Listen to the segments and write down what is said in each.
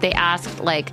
they asked, like,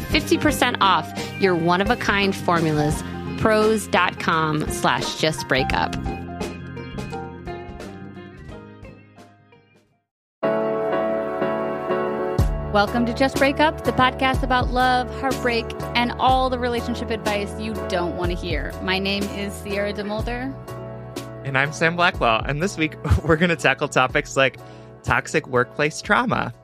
50% off your one of a kind formulas. Prose.com slash just break up. Welcome to Just Break Up, the podcast about love, heartbreak, and all the relationship advice you don't want to hear. My name is Sierra DeMulder. And I'm Sam Blackwell. And this week, we're going to tackle topics like toxic workplace trauma,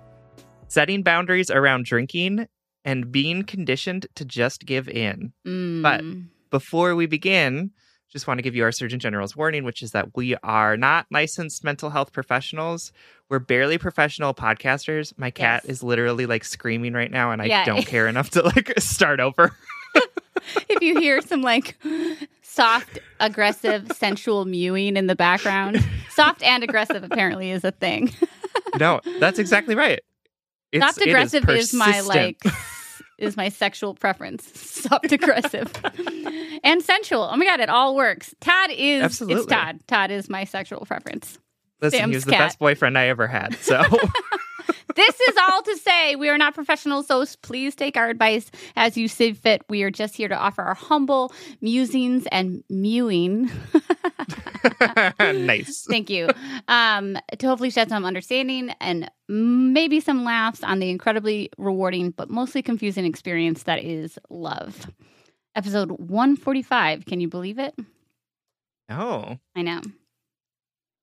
setting boundaries around drinking, and being conditioned to just give in. Mm. But before we begin, just want to give you our Surgeon General's warning, which is that we are not licensed mental health professionals. We're barely professional podcasters. My cat Yes. is literally like screaming right now, and I Yeah. don't care enough to like start over. if you hear some like soft, aggressive, sensual mewing in the background, soft and aggressive apparently is a thing. no, that's exactly right. It's, Soft it is aggressive is, my like is my sexual preference. Soft aggressive and sensual. Oh my god, it all works. Todd is Absolutely. it's Todd. Todd is my sexual preference. Listen, Sam's he was the cat. best boyfriend I ever had. So This is all to say we are not professionals, so please take our advice as you see fit. We are just here to offer our humble musings and mewing. nice. Thank you. Um, to hopefully shed some understanding and maybe some laughs on the incredibly rewarding but mostly confusing experience that is love. Episode 145. Can you believe it? Oh, I know.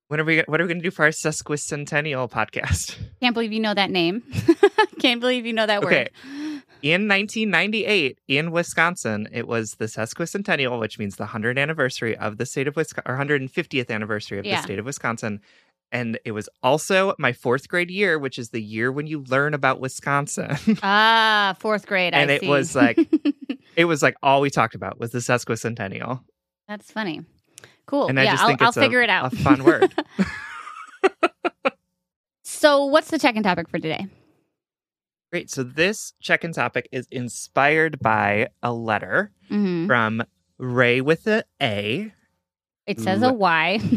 When are we? What are we going to do for our sesquicentennial podcast? Can't believe you know that name. Can't believe you know that Okay. word. In 1998, in Wisconsin, it was the sesquicentennial, which means the 100th anniversary of the state of Wisconsin, or 150th anniversary of Yeah. the state of Wisconsin. And it was also my fourth grade year, which is the year when you learn about Wisconsin. Ah, fourth grade. and I it see. was like, it was like all we talked about was the sesquicentennial. That's funny. Cool. And I yeah, just I'll, think I'll it's a- figure it out. a fun word. so, what's the check-in topic for today? Great. So this check-in topic is inspired by a letter hmm from Ray with a A. It says a Y.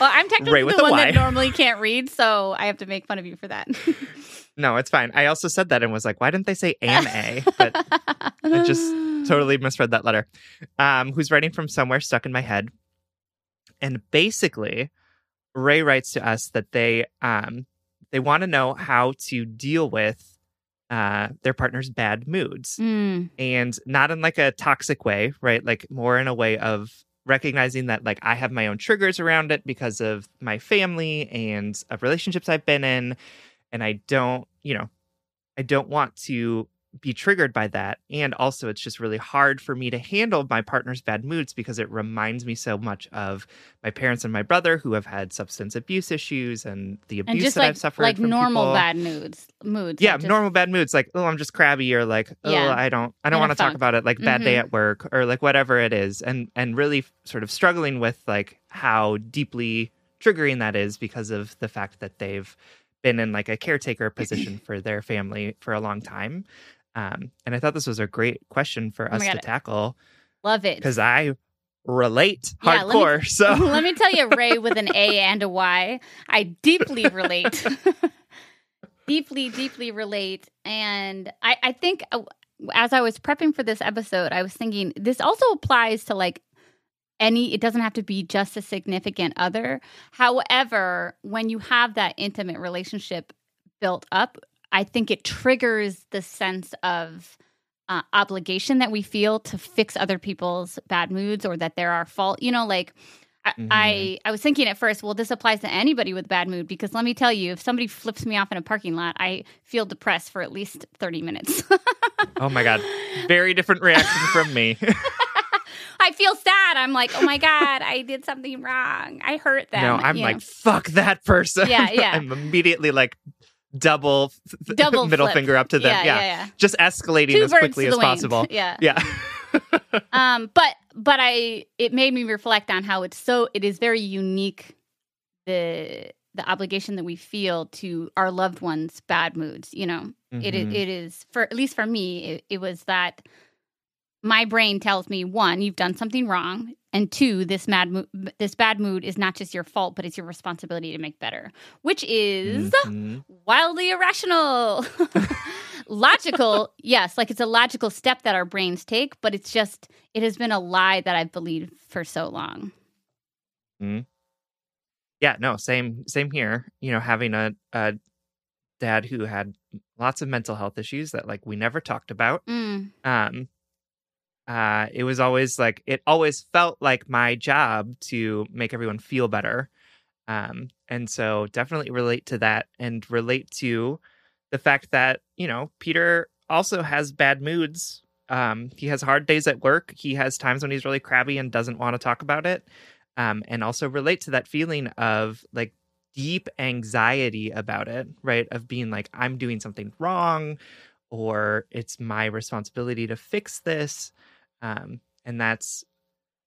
Well, I'm technically Ray with the one Y. that normally can't read, so I have to make fun of you for that. No, it's fine. I also said that and was like, why didn't they say an A? But I just totally misread that letter. Um, who's writing from somewhere stuck in my head. And basically, Ray writes to us that they um they want to know how to deal with uh, their partner's bad moods Mm. and not in like a toxic way, right? Like more in a way of recognizing that like I have my own triggers around it because of my family and of relationships I've been in and I don't, you know, I don't want to be triggered by that. And also it's just really hard for me to handle my partner's bad moods because it reminds me so much of my parents and my brother who have had substance abuse issues and the abuse And just that like I've suffered like from normal people. bad moods moods. Yeah, like just- normal bad moods like oh I'm just crabby or like oh Yeah. I don't I don't want to talk about it like bad day Mhm. at work or like whatever it is and and really sort of struggling with like how deeply triggering that is because of the fact that they've been in like a caretaker position for their family for a long time. Um, and I thought this was a great question for Oh us to tackle Love it. because I relate Yeah, let me- hardcore. so Let me tell you, Ray, with an A and a Y, I deeply relate. deeply, deeply relate. And I, I think uh, as I was prepping for this episode, I was thinking this also applies to like any, it doesn't have to be just a significant other. However, when you have that intimate relationship built up, I think it triggers the sense of uh, obligation that we feel to fix other people's bad moods or that they're our fault. You know, like I, Mhm. I I was thinking at first, well, this applies to anybody with bad mood because let me tell you, if somebody flips me off in a parking lot, I feel depressed for at least thirty minutes. oh my god, very different reaction from me. I feel sad. I'm like, oh my god, I did something wrong. I hurt them. no, I'm you like know. fuck that person. Yeah, yeah. I'm immediately like double, f- Double middle flip. finger up to them. yeah, Yeah, yeah, yeah. just escalating Two as quickly as possible. Yeah. Yeah. um but but i it made me reflect on how it's so it is very unique the the obligation that we feel to our loved ones bad moods you know it is Mhm. it is for at least for me it, it was that my brain tells me one you've done something wrong and two this mad mo- this bad mood is not just your fault but it's your responsibility to make better which is Mhm. wildly irrational. logical, yes, like it's a logical step that our brains take, but it's just, it has been a lie that I've believed for so long. Hmm. Yeah, no, same same here. You know, having a, a dad who had lots of mental health issues that like we never talked about. Mm, Um uh it was always like it always felt like my job to make everyone feel better. Um and so definitely relate to that and relate to the fact that, you know, Peter also has bad moods. Um he has hard days at work. He has times when he's really crabby and doesn't want to talk about it. Um and also relate to that feeling of like deep anxiety about it, right? Of being like I'm doing something wrong or it's my responsibility to fix this. Um, and that's,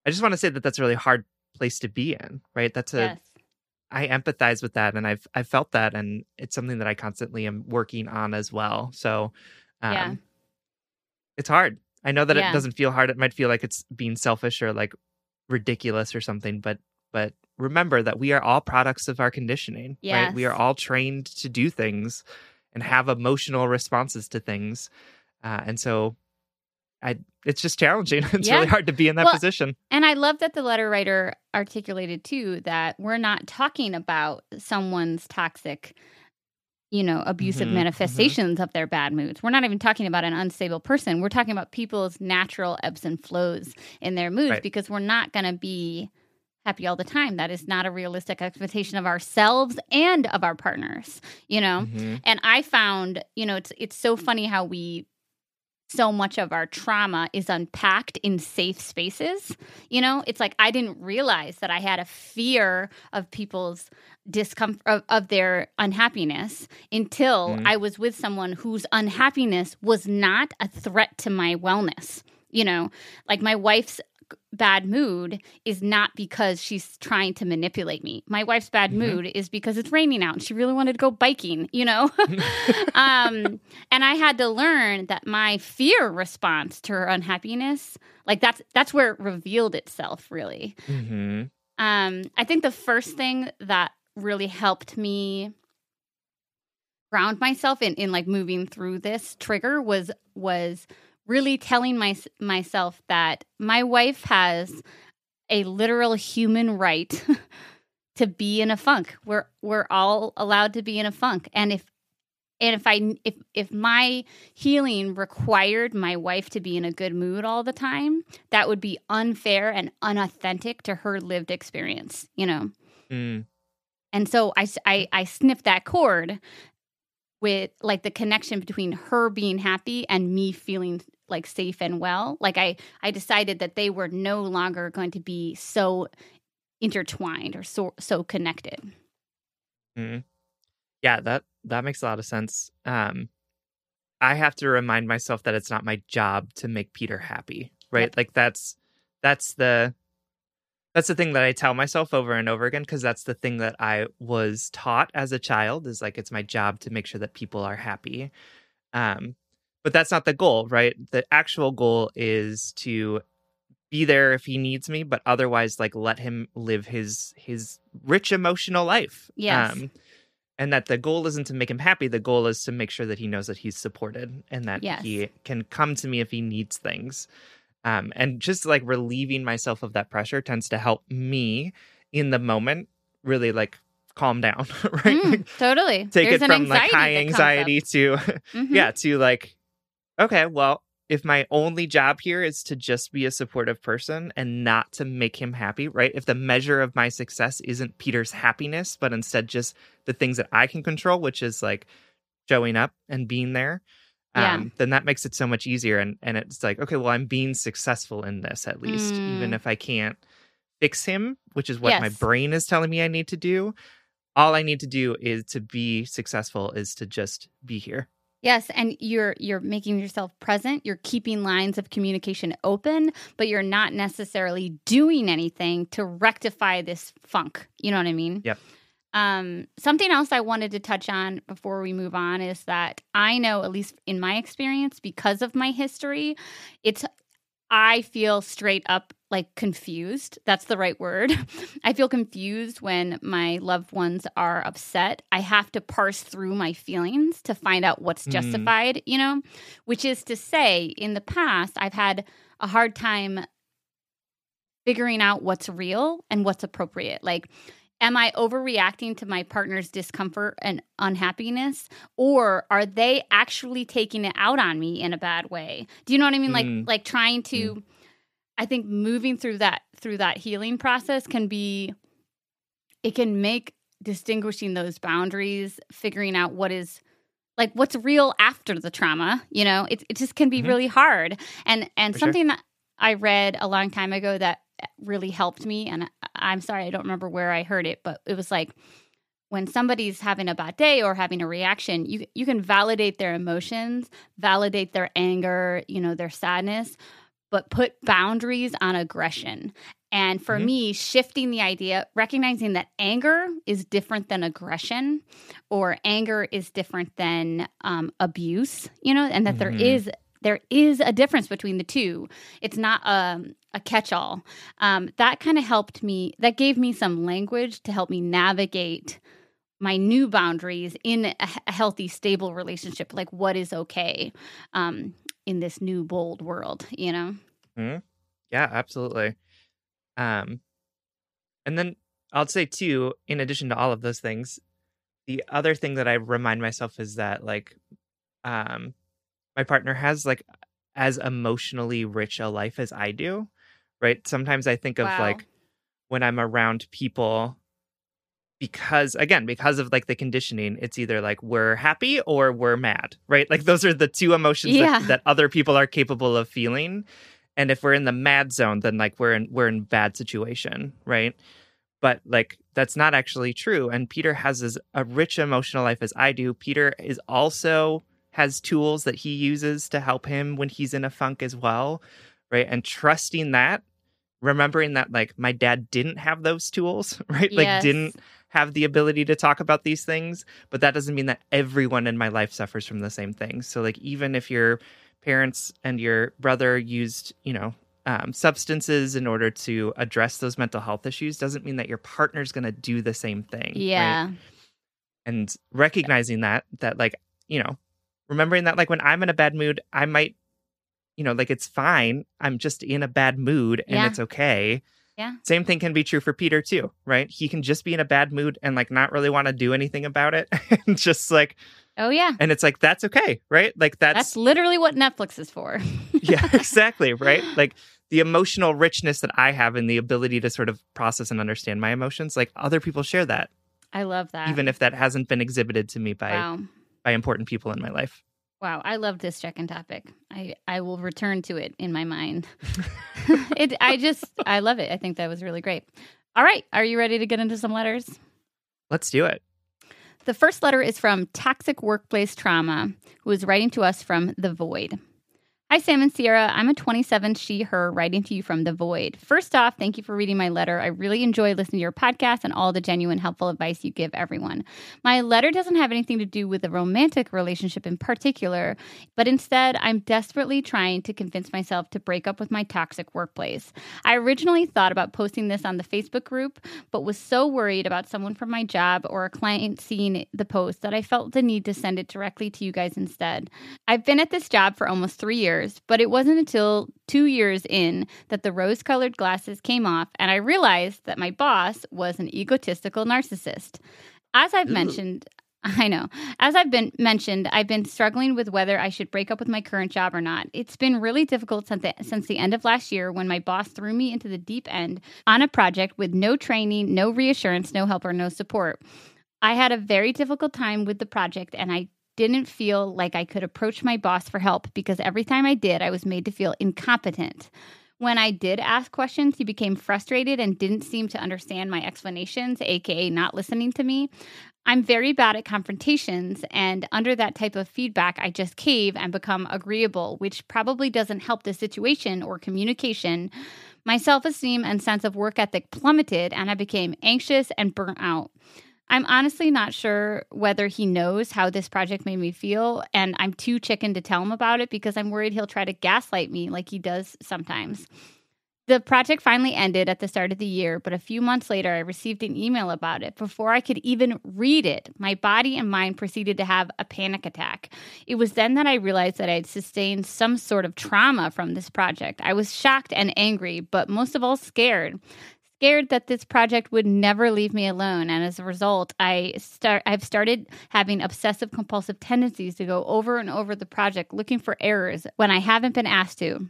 I just want to say that that's a really hard place to be in, right? That's a, yes. I empathize with that and I've, I've felt that and it's something that I constantly am working on as well. So, um, Yeah. it's hard. I know that Yeah. it doesn't feel hard. It might feel like it's being selfish or like ridiculous or something, but, but remember that we are all products of our conditioning, right? We are all trained to do things and have emotional responses to things. Uh, and so I it's just challenging. It's Yeah. really hard to be in that Well, position. And I love that the letter writer articulated too that we're not talking about someone's toxic, you know, abusive Mhm, mhm. manifestations of their bad moods. We're not even talking about an unstable person. We're talking about people's natural ebbs and flows in their moods Right. because we're not going to be happy all the time. That is not a realistic expectation of ourselves and of our partners, you know? Mhm. and i found you know it's it's so funny how we so much of our trauma is unpacked in safe spaces you know it's like i didn't realize that i had a fear of people's discomfort of, of their unhappiness until Mhm. i was with someone whose unhappiness was not a threat to my wellness you know like my wife's bad mood is not because she's trying to manipulate me. My wife's bad Mhm. mood is because it's raining out and she really wanted to go biking, you know? um and I had to learn that my fear response to her unhappiness, like that's that's where it revealed itself really. Mhm. Um I think the first thing that really helped me ground myself in in like moving through this trigger was was really telling my, myself that my wife has a literal human right to be in a funk. We're we're all allowed to be in a funk. And if and if I if if my healing required my wife to be in a good mood all the time, that would be unfair and unauthentic to her lived experience, you know. Mm. And so I I I snipped that cord with like the connection between her being happy and me feeling like safe and well. Like I I decided that they were no longer going to be so intertwined or so so connected. Mm. Yeah, that that makes a lot of sense. Um, I have to remind myself that it's not my job to make Peter happy, right? Yep. Like that's that's the that's the thing that I tell myself over and over again because that's the thing that I was taught as a child is like it's my job to make sure that people are happy. Um, but that's not the goal, right? The actual goal is to be there if he needs me, but otherwise like let him live his his rich emotional life. Yes. Um, and that the goal isn't to make him happy the goal is to make sure that he knows that he's supported and that Yes. he can come to me if he needs things um, and just like relieving myself of that pressure tends to help me in the moment really like calm down right Mm, totally. take There's it from like high anxiety to Mhm. yeah to like okay well if my only job here is to just be a supportive person and not to make him happy right if the measure of my success isn't peter's happiness but instead just the things that i can control which is like showing up and being there Yeah. um, then that makes it so much easier and and it's like okay well i'm being successful in this at least even Mm. if i can't fix him which is what my brain is telling me i need to do all i need to do is to be successful is to just be here Yes, and you're you're making yourself present. You're keeping lines of communication open, but you're not necessarily doing anything to rectify this funk. You know what I mean? Yep. Um, something else I wanted to touch on before we move on is that I know, at least in my experience, because of my history, it's I feel straight up like confused. That's the right word. I feel confused when my loved ones are upset. I have to parse through my feelings to find out what's Mm. justified, you know, which is to say, in the past, I've had a hard time figuring out what's real and what's appropriate. Like, am I overreacting to my partner's discomfort and unhappiness? Or are they actually taking it out on me in a bad way? Do you know what I mean? Like, Mm. like trying to. I think moving through that through that healing process can be it can make distinguishing those boundaries, figuring out what is like what's real after the trauma, you know, it, it just can be Mhm. really hard. And and For sure. something that I read a long time ago that really helped me, and I'm sorry, I don't remember where I heard it, but it was like when somebody's having a bad day or having a reaction, you you can validate their emotions, validate their anger, you know, their sadness, but put boundaries on aggression. And for Mhm. me, shifting the idea, recognizing that anger is different than aggression, or anger is different than um, abuse, you know, and that there Mhm. is there is a difference between the two. It's not um, a catch-all. Um, that kind of helped me. That gave me some language to help me navigate my new boundaries in a, a healthy, stable relationship. Like what is okay um, in this new, bold world, you know? Yeah, absolutely. Um, and then I'll say too, in addition to all of those things, the other thing that I remind myself is that like, um, my partner has like as emotionally rich a life as I do, right? Sometimes I think of Wow. like when I'm around people because again because of like the conditioning it's either like we're happy or we're mad right like those are the two emotions Yeah. that, that other people are capable of feeling and if we're in the mad zone then like we're in we're in bad situation right but like that's not actually true and peter has as a rich emotional life as i do peter is also has tools that he uses to help him when he's in a funk as well right and trusting that remembering that like my dad didn't have those tools right like didn't have the ability to talk about these things but that doesn't mean that everyone in my life suffers from the same things so like even if your parents and your brother used you know um, substances in order to address those mental health issues doesn't mean that your partner's going to do the same thing right? Yeah. and recognizing that that like you know remembering that like when i'm in a bad mood i might you know like it's fine i'm just in a bad mood and Yeah. it's okay Yeah. Same thing can be true for Peter too, right? He can just be in a bad mood and like not really want to do anything about it. and just like Oh yeah. and it's like that's okay, right? Like that's, That's literally what Netflix is for. yeah, exactly, right? Like the emotional richness that I have and the ability to sort of process and understand my emotions, like other people share that, I love that. even if that hasn't been exhibited to me by wow. by important people in my life. Wow, I love this check-in topic. I I will return to it in my mind. it I just I love it. I think that was really great. All right, are you ready to get into some letters? Let's do it. The first letter is from Toxic Workplace Trauma, who is writing to us from The Void. Hi, Sam and Sierra. I'm a 27 she, her writing to you from the void. First off, thank you for reading my letter. I really enjoy listening to your podcast and all the genuine, helpful advice you give everyone. My letter doesn't have anything to do with a romantic relationship in particular, but instead, I'm desperately trying to convince myself to break up with my toxic workplace. I originally thought about posting this on the Facebook group, but was so worried about someone from my job or a client seeing the post that I felt the need to send it directly to you guys instead. I've been at this job for almost three years but it wasn't until two years in that the rose colored glasses came off and I realized that my boss was an egotistical narcissist. As I've mentioned, I know. As I've been mentioned, I've been struggling with whether I should break up with my current job or not. It's been really difficult since the, since the end of last year when my boss threw me into the deep end on a project with no training, no reassurance, no help, or no support. I had a very difficult time with the project and I didn't feel like I could approach my boss for help because every time I did, I was made to feel incompetent. When I did ask questions, he became frustrated and didn't seem to understand my explanations, aka not listening to me. I'm very bad at confrontations, and under that type of feedback, I just cave and become agreeable, which probably doesn't help the situation or communication. My self esteem and sense of work ethic plummeted, and I became anxious and burnt out. I'm honestly not sure whether he knows how this project made me feel, and I'm too chicken to tell him about it because I'm worried he'll try to gaslight me like he does sometimes. The project finally ended at the start of the year, but a few months later, I received an email about it. Before I could even read it, my body and mind proceeded to have a panic attack. It was then that I realized that I had sustained some sort of trauma from this project. I was shocked and angry, but most of all, scared scared that this project would never leave me alone and as a result i start i've started having obsessive compulsive tendencies to go over and over the project looking for errors when i haven't been asked to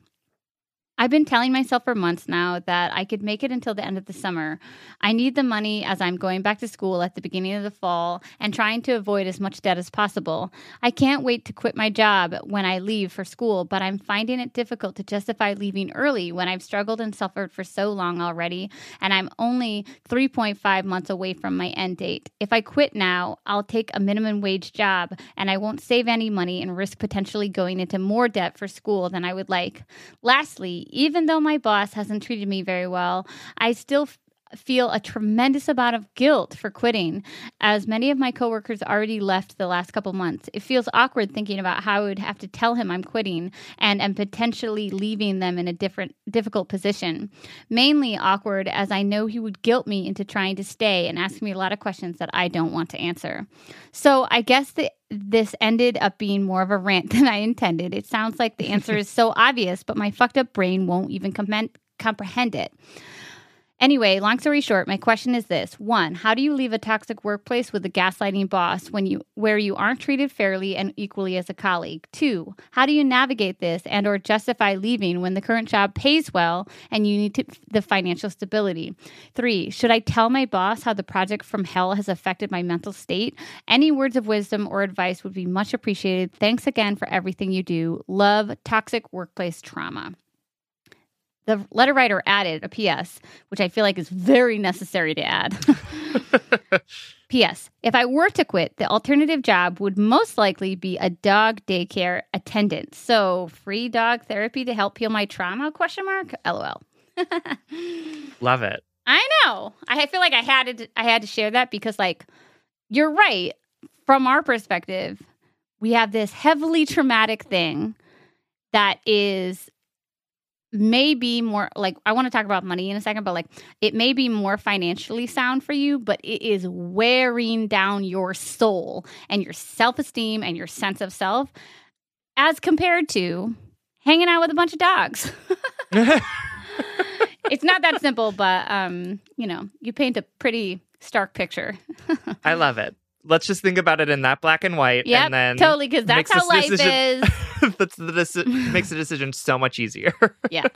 I've been telling myself for months now that I could make it until the end of the summer. I need the money as I'm going back to school at the beginning of the fall and trying to avoid as much debt as possible. I can't wait to quit my job when I leave for school, but I'm finding it difficult to justify leaving early when I've struggled and suffered for so long already, and I'm only 3.5 months away from my end date. If I quit now, I'll take a minimum wage job and I won't save any money and risk potentially going into more debt for school than I would like. Lastly, even though my boss hasn't treated me very well, I still f- feel a tremendous amount of guilt for quitting. As many of my coworkers already left the last couple months it feels awkward thinking about how i would have to tell him i'm quitting and am potentially leaving them in a different difficult position. Mainly awkward as i know he would guilt me into trying to stay and ask me a lot of questions that i don't want to answer. So i guess the this ended up being more of a rant than I intended. It sounds like the answer is so obvious, but my fucked up brain won't even comprehend it. Anyway, long story short, my question is this. One, how do you leave a toxic workplace with a gaslighting boss when you where you aren't treated fairly and equally as a colleague? Two, how do you navigate this and or justify leaving when the current job pays well and you need to, the financial stability? Three, should I tell my boss how the project from hell has affected my mental state? Any words of wisdom or advice would be much appreciated. Thanks again for everything you do. Love, toxic workplace trauma. The letter writer added a PS, which I feel like is very necessary to add. PS, if I were to quit, the alternative job would most likely be a dog daycare attendant. So free dog therapy to help heal my trauma? Question mark. LOL. Love it. I know. I feel like I had to I had to share that because like you're right. From our perspective, we have this heavily traumatic thing that is may be more like I want to talk about money in a second, but like it may be more financially sound for you, but it is wearing down your soul and your self esteem and your sense of self as compared to hanging out with a bunch of dogs. it's not that simple, but um, you know, you paint a pretty stark picture. I love it. Let's just think about it in that black and white, Yeah, and then totally, because that's how life decision- is. That's the deci- makes the decision so much easier. yeah.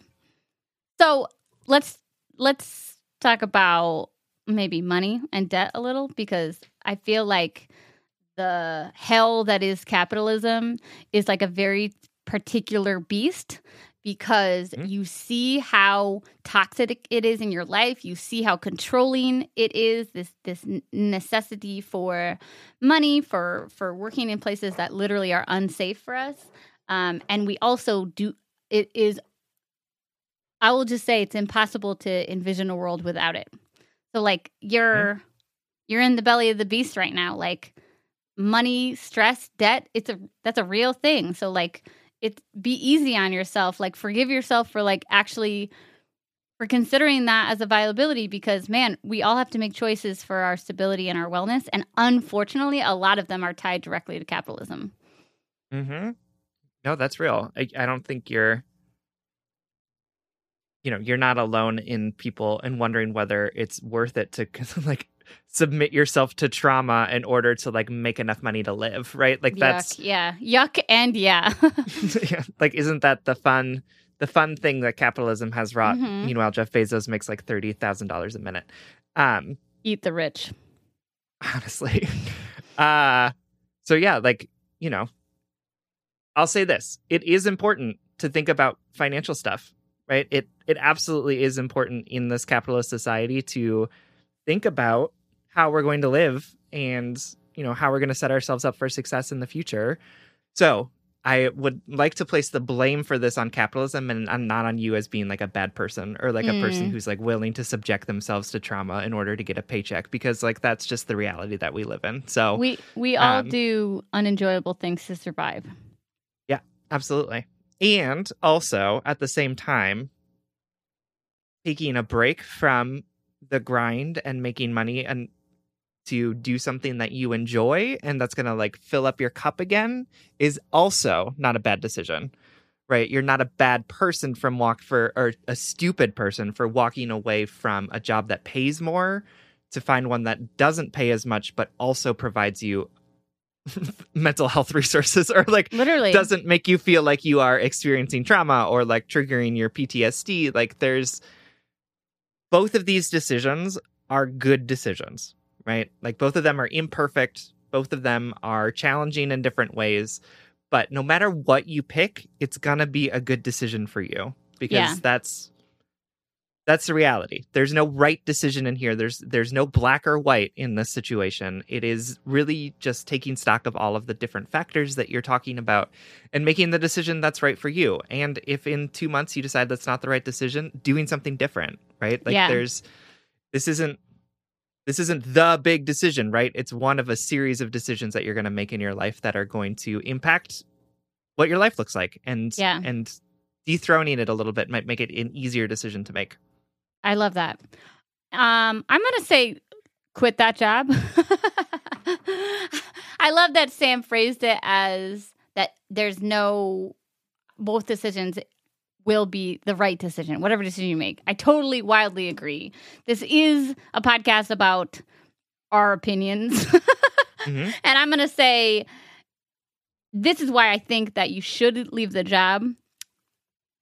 So let's let's talk about maybe money and debt a little because I feel like the hell that is capitalism is like a very particular beast because Mhm. you see how toxic it is in your life you see how controlling it is this this necessity for money for for working in places that literally are unsafe for us um, and we also do it is I will just say it's impossible to envision a world without it. So like you're you're in the belly of the beast right now. Like money, stress, debt, it's a that's a real thing. So like it be easy on yourself. Like forgive yourself for like actually for considering that as a viability because man, we all have to make choices for our stability and our wellness and unfortunately a lot of them are tied directly to capitalism. mm-hmm. No, that's real. I, I don't think you're. You know, you're not alone in people and wondering whether it's worth it to like submit yourself to trauma in order to like make enough money to live, right? Like that's Yuck, yeah. Yuck and yeah. yeah, like isn't that the fun the fun thing that capitalism has wrought Mhm. meanwhile jeff bezos makes like $30000 a minute um Eat the rich. honestly uh so yeah like you know i'll say this it is important to think about financial stuff right it it absolutely is important in this capitalist society to think about how we're going to live and you know how we're going to set ourselves up for success in the future so i would like to place the blame for this on capitalism and, not on you as being like a bad person or like a person Mm. who's like willing to subject themselves to trauma in order to get a paycheck because like that's just the reality that we live in so We we all Um, do unenjoyable things to survive. Absolutely. And also at the same time, taking a break from the grind and making money and to do something that you enjoy and that's going to like fill up your cup again is also not a bad decision. Right? You're not a bad person from walk for or a stupid person for walking away from a job that pays more to find one that doesn't pay as much but also provides you mental health resources or like Literally. doesn't make you feel like you are experiencing trauma or like triggering your PTSD. Like there's both of these decisions are good decisions, right? Like both of them are imperfect, both of them are challenging in different ways, but no matter what you pick, it's going to be a good decision for you because Yeah. that's that's the reality. There's no right decision in here. There's there's no black or white in this situation. It is really just taking stock of all of the different factors that you're talking about and making the decision that's right for you. And if in 2 months you decide that's not the right decision, doing something different, right? Like Yeah. there's this isn't this isn't the big decision, right? It's one of a series of decisions that you're going to make in your life that are going to impact what your life looks like and Yeah. and dethroning it a little bit might make it an easier decision to make. I love that. Um, I'm gonna say quit that job. I love that Sam phrased it as that there's no both decisions will be the right decision, whatever decision you make. I totally wildly agree. This is a podcast about our opinions. Mhm. And I'm going to say this is why I think that you should leave the job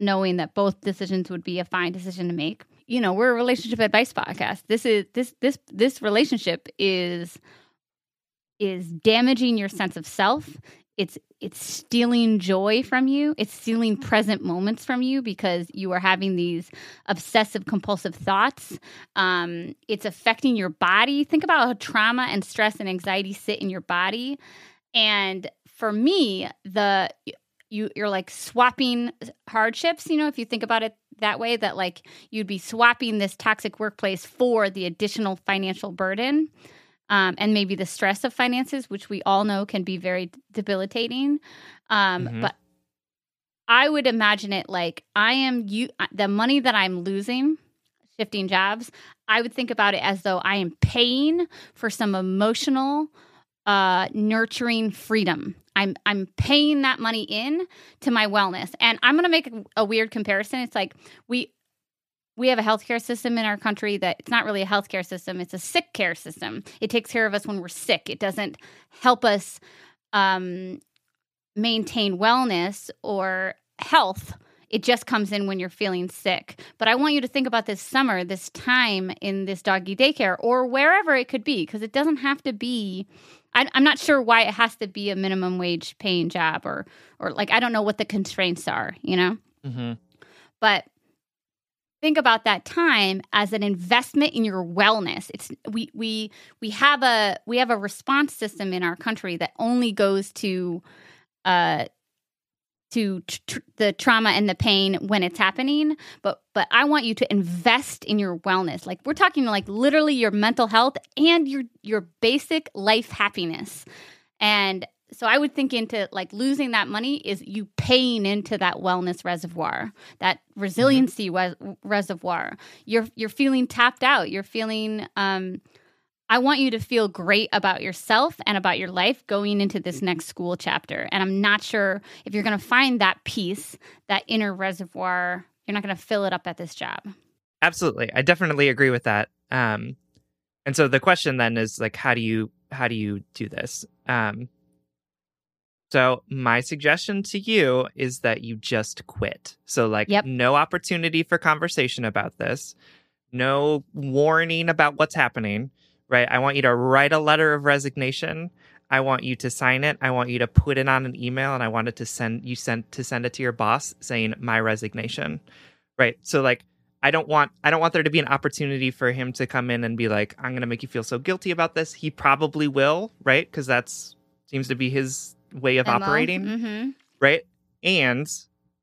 knowing that both decisions would be a fine decision to make. You know, we're a relationship advice podcast. This is this this this relationship is is damaging your sense of self. It's it's stealing joy from you. It's stealing present moments from you because you are having these obsessive compulsive thoughts. Um, it's affecting your body. Think about how trauma and stress and anxiety sit in your body. And for me, the you you're like swapping hardships. You know, if you think about it that way, that like you'd be swapping this toxic workplace for the additional financial burden. Um, and maybe the stress of finances, which we all know can be very debilitating. Um, Mhm. But I would imagine it like I am you the money that I'm losing shifting jobs. I would think about it as though I am paying for some emotional uh nurturing freedom. I'm I'm paying that money in to my wellness. And I'm going to make a, weird comparison. It's like we we have a healthcare system in our country that it's not really a healthcare system it's a sick care system it takes care of us when we're sick it doesn't help us um, maintain wellness or health it just comes in when you're feeling sick but i want you to think about this summer this time in this doggy daycare or wherever it could be because it doesn't have to be I, i'm not sure why it has to be a minimum wage paying job or or like i don't know what the constraints are you know Mm-hmm. but think about that time as an investment in your wellness it's we we we have a we have a response system in our country that only goes to uh to tr- the trauma and the pain when it's happening but but i want you to invest in your wellness like we're talking like literally your mental health and your your basic life happiness and so I would think into like losing that money is you paying into that wellness reservoir, that resiliency res- reservoir. You're you're feeling tapped out. You're feeling um I want you to feel great about yourself and about your life going into this next school chapter. And I'm not sure if you're going to find that piece, that inner reservoir, you're not going to fill it up at this job. Absolutely. I definitely agree with that. Um, and so the question then is like, how do you how do you do this? Um, so my suggestion to you is that you just quit. So like, Yep. no opportunity for conversation about this, no warning about what's happening. Right. I want you to write a letter of resignation. I want you to sign it. I want you to put it on an email, and I wanted to send you sent to send it to your boss saying my resignation. Right. So like I don't want I don't want there to be an opportunity for him to come in and be like, I'm gonna make you feel so guilty about this. He probably will, right? Because that's seems to be his way of operating, Mm-hmm. right? And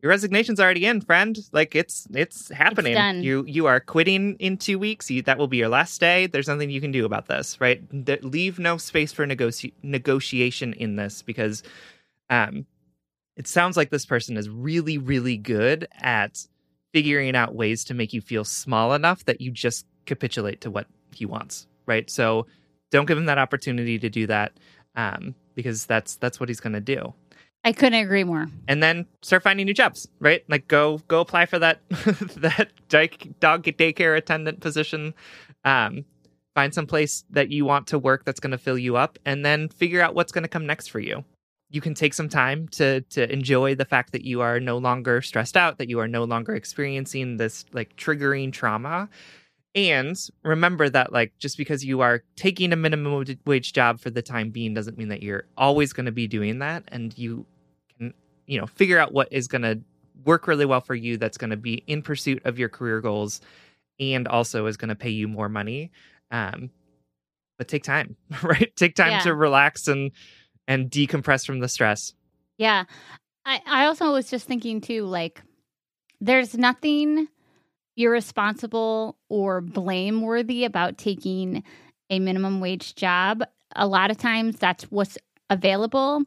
your resignation's already in, friend. Like it's it's happening. done. You you are quitting in two weeks. You, that will be your last day. There's nothing you can do about this, right? Th- leave no space for negotiation in this because um, it sounds like this person is really really good at figuring out ways to make you feel small enough that you just capitulate to what he wants, right? So don't give him that opportunity to do that um, because that's that's what he's going to do I couldn't agree more. and then start finding new jobs, right? Like go go apply for that that dog daycare attendant position. Um, find some place that you want to work that's going to fill you up, and then figure out what's going to come next for you. You can take some time to to enjoy the fact that you are no longer stressed out, that you are no longer experiencing this like triggering trauma. And remember that like just because you are taking a minimum wage job for the time being doesn't mean that you're always going to be doing that and you can you know figure out what is going to work really well for you that's going to be in pursuit of your career goals and also is going to pay you more money um but take time right take time Yeah. to relax and and decompress from the stress Yeah. I, I also was just thinking too, like, there's nothing irresponsible or blameworthy about taking a minimum wage job. A lot of times that's what's available,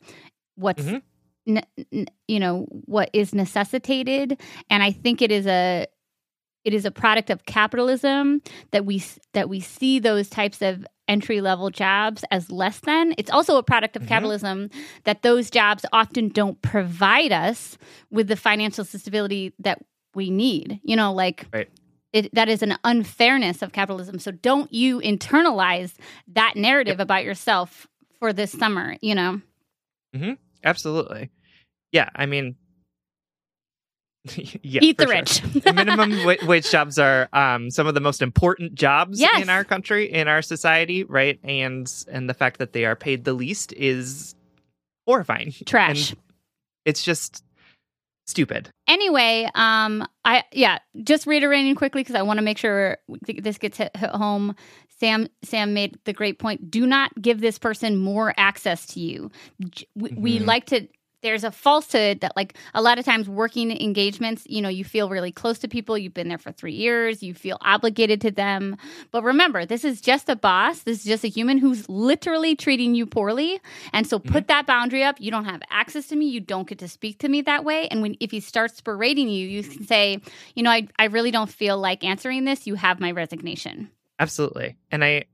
what's, Mhm. ne- n- you know, what is necessitated. And I think it is a, it is a product of capitalism that we that we see those types of entry level jobs as less than. It's also a product of Mhm. capitalism that those jobs often don't provide us with the financial stability that we need. You know, like Right. it, that is an unfairness of capitalism. So don't you internalize that narrative about yourself for this summer, you know? absolutely yeah i mean yeah, Eat the sure. rich. minimum wa- wage jobs are um, some of the most important jobs Yes. in our country, in our society, right? And and the fact that they are paid the least is horrifying. Trash. And it's just stupid. anyway um i yeah just reiterating quickly because i want to make sure this gets hit, hit home sam sam made the great point do not give this person more access to you we, we Mhm. like to there's a falsehood that like a lot of times working engagements you know you feel really close to people you've been there for three years you feel obligated to them. But remember this is just a boss this is just a human who's literally treating you poorly. And so put mm-hmm. that boundary up. You don't have access to me. You don't get to speak to me that way. And when if he starts berating you you can say you know i, I really don't feel like answering this. You have my resignation. Absolutely. And I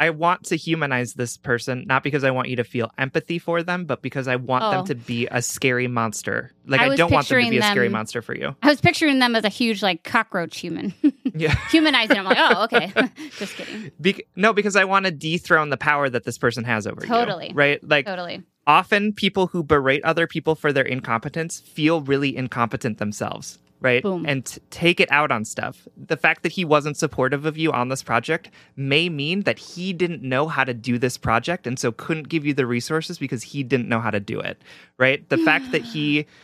I want to humanize this person, not because I want you to feel empathy for them, but because I want Oh. them to be a scary monster. Like I I, don't want them to be a scary monster for you. I was picturing them as a huge like cockroach human, Yeah. humanizing. them. like, oh, okay, just kidding. Be- no, because I want to dethrone the power that this person has over you. Totally. Right? Like Totally. often people who berate other people for their incompetence feel really incompetent themselves, right? Boom. And t- take it out on stuff. The fact that he wasn't supportive of you on this project may mean that he didn't know how to do this project and so couldn't give you the resources because he didn't know how to do it, right? The fact that he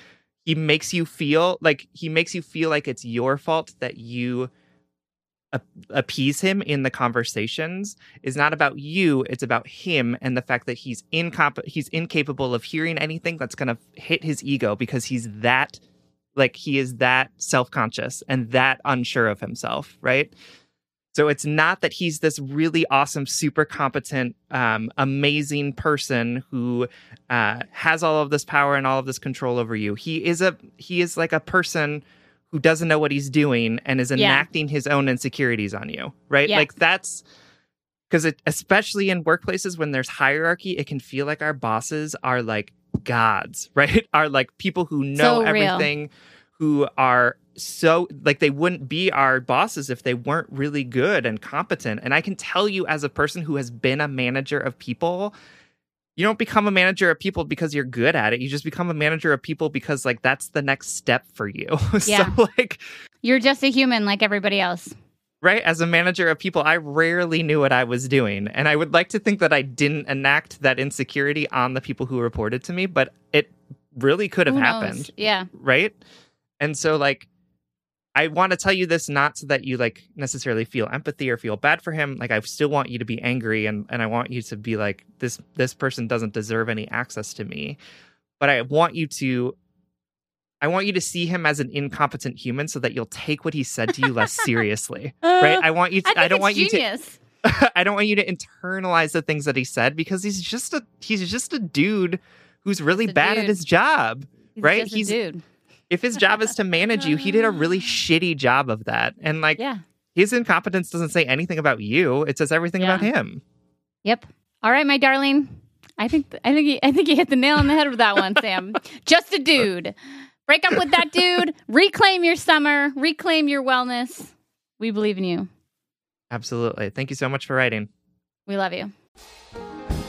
he makes you feel like he makes you feel like it's your fault that you ap- appease him in the conversations is not about you it's about him and the fact that he's incomp- he's incapable of hearing anything that's going to hit his ego because he's that like he is that self-conscious and that unsure of himself right so it's not that he's this really awesome super competent um, amazing person who uh, has all of this power and all of this control over you he is a he is like a person who doesn't know what he's doing and is Yeah. enacting his own insecurities on you right Yeah. like that's because it especially in workplaces when there's hierarchy it can feel like our bosses are like gods right? Are like people who know So everything who are so like they wouldn't be our bosses if they weren't really good and competent. And i can tell you as a person who has been a manager of people you don't become a manager of people because you're good at it. You just become a manager of people because like that's the next step for you. Yeah. so like You're just a human like everybody else. Right? As a manager of people i rarely knew what i was doing. And i would like to think that i didn't enact that insecurity on the people who reported to me but it really could have happened Yeah. right? And so like i want to tell you this not so that you like necessarily feel empathy or feel bad for him. Like i still want you to be angry and and i want you to be like this this person doesn't deserve any access to me. But i want you to i want you to see him as an incompetent human so that you'll take what he said to you less seriously right uh, i want you to I i, don't want you to. I don't want you to internalize the things that he said because he's just a he's just a dude who's really bad at his job. He's right? He's- dude. If his job is to manage you, he did a really shitty job of that. And like Yeah. his incompetence doesn't say anything about you. It says everything about him. Yep. All right, my darling. I think I think you, I think you hit the nail on the head with that one, Sam. Just a uh, dude. Break up with that dude. Reclaim your summer. Reclaim your wellness. We believe in you. Absolutely. Thank you so much for writing. We love you.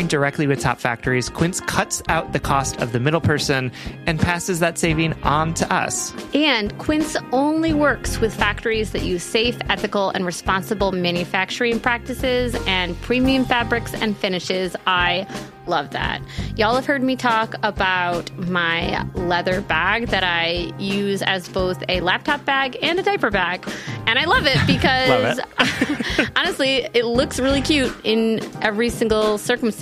directly with top factories, Quince cuts out the cost of the middle person and passes that saving on to us. And Quince only works with factories that use safe, ethical, and responsible manufacturing practices and premium fabrics and finishes. I love that. Y'all have heard me talk about my leather bag that I use as both a laptop bag and a diaper bag. And I love it because honestly, it looks really cute in every single circumstance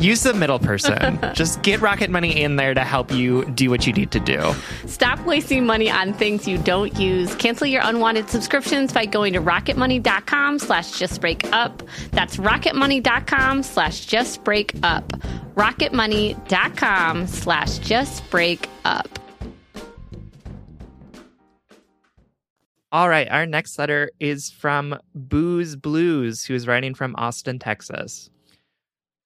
use the middle person. Just get Rocket Money in there to help you do what you need to do. Stop wasting money on things you don't use. Cancel your unwanted subscriptions by going to rocketmoney.com slash justbreakup. That's rocketmoney.com slash justbreakup. rocketmoney.com slash justbreakup. All right, our next letter is from Booze Blues, who is writing from Austin, Texas.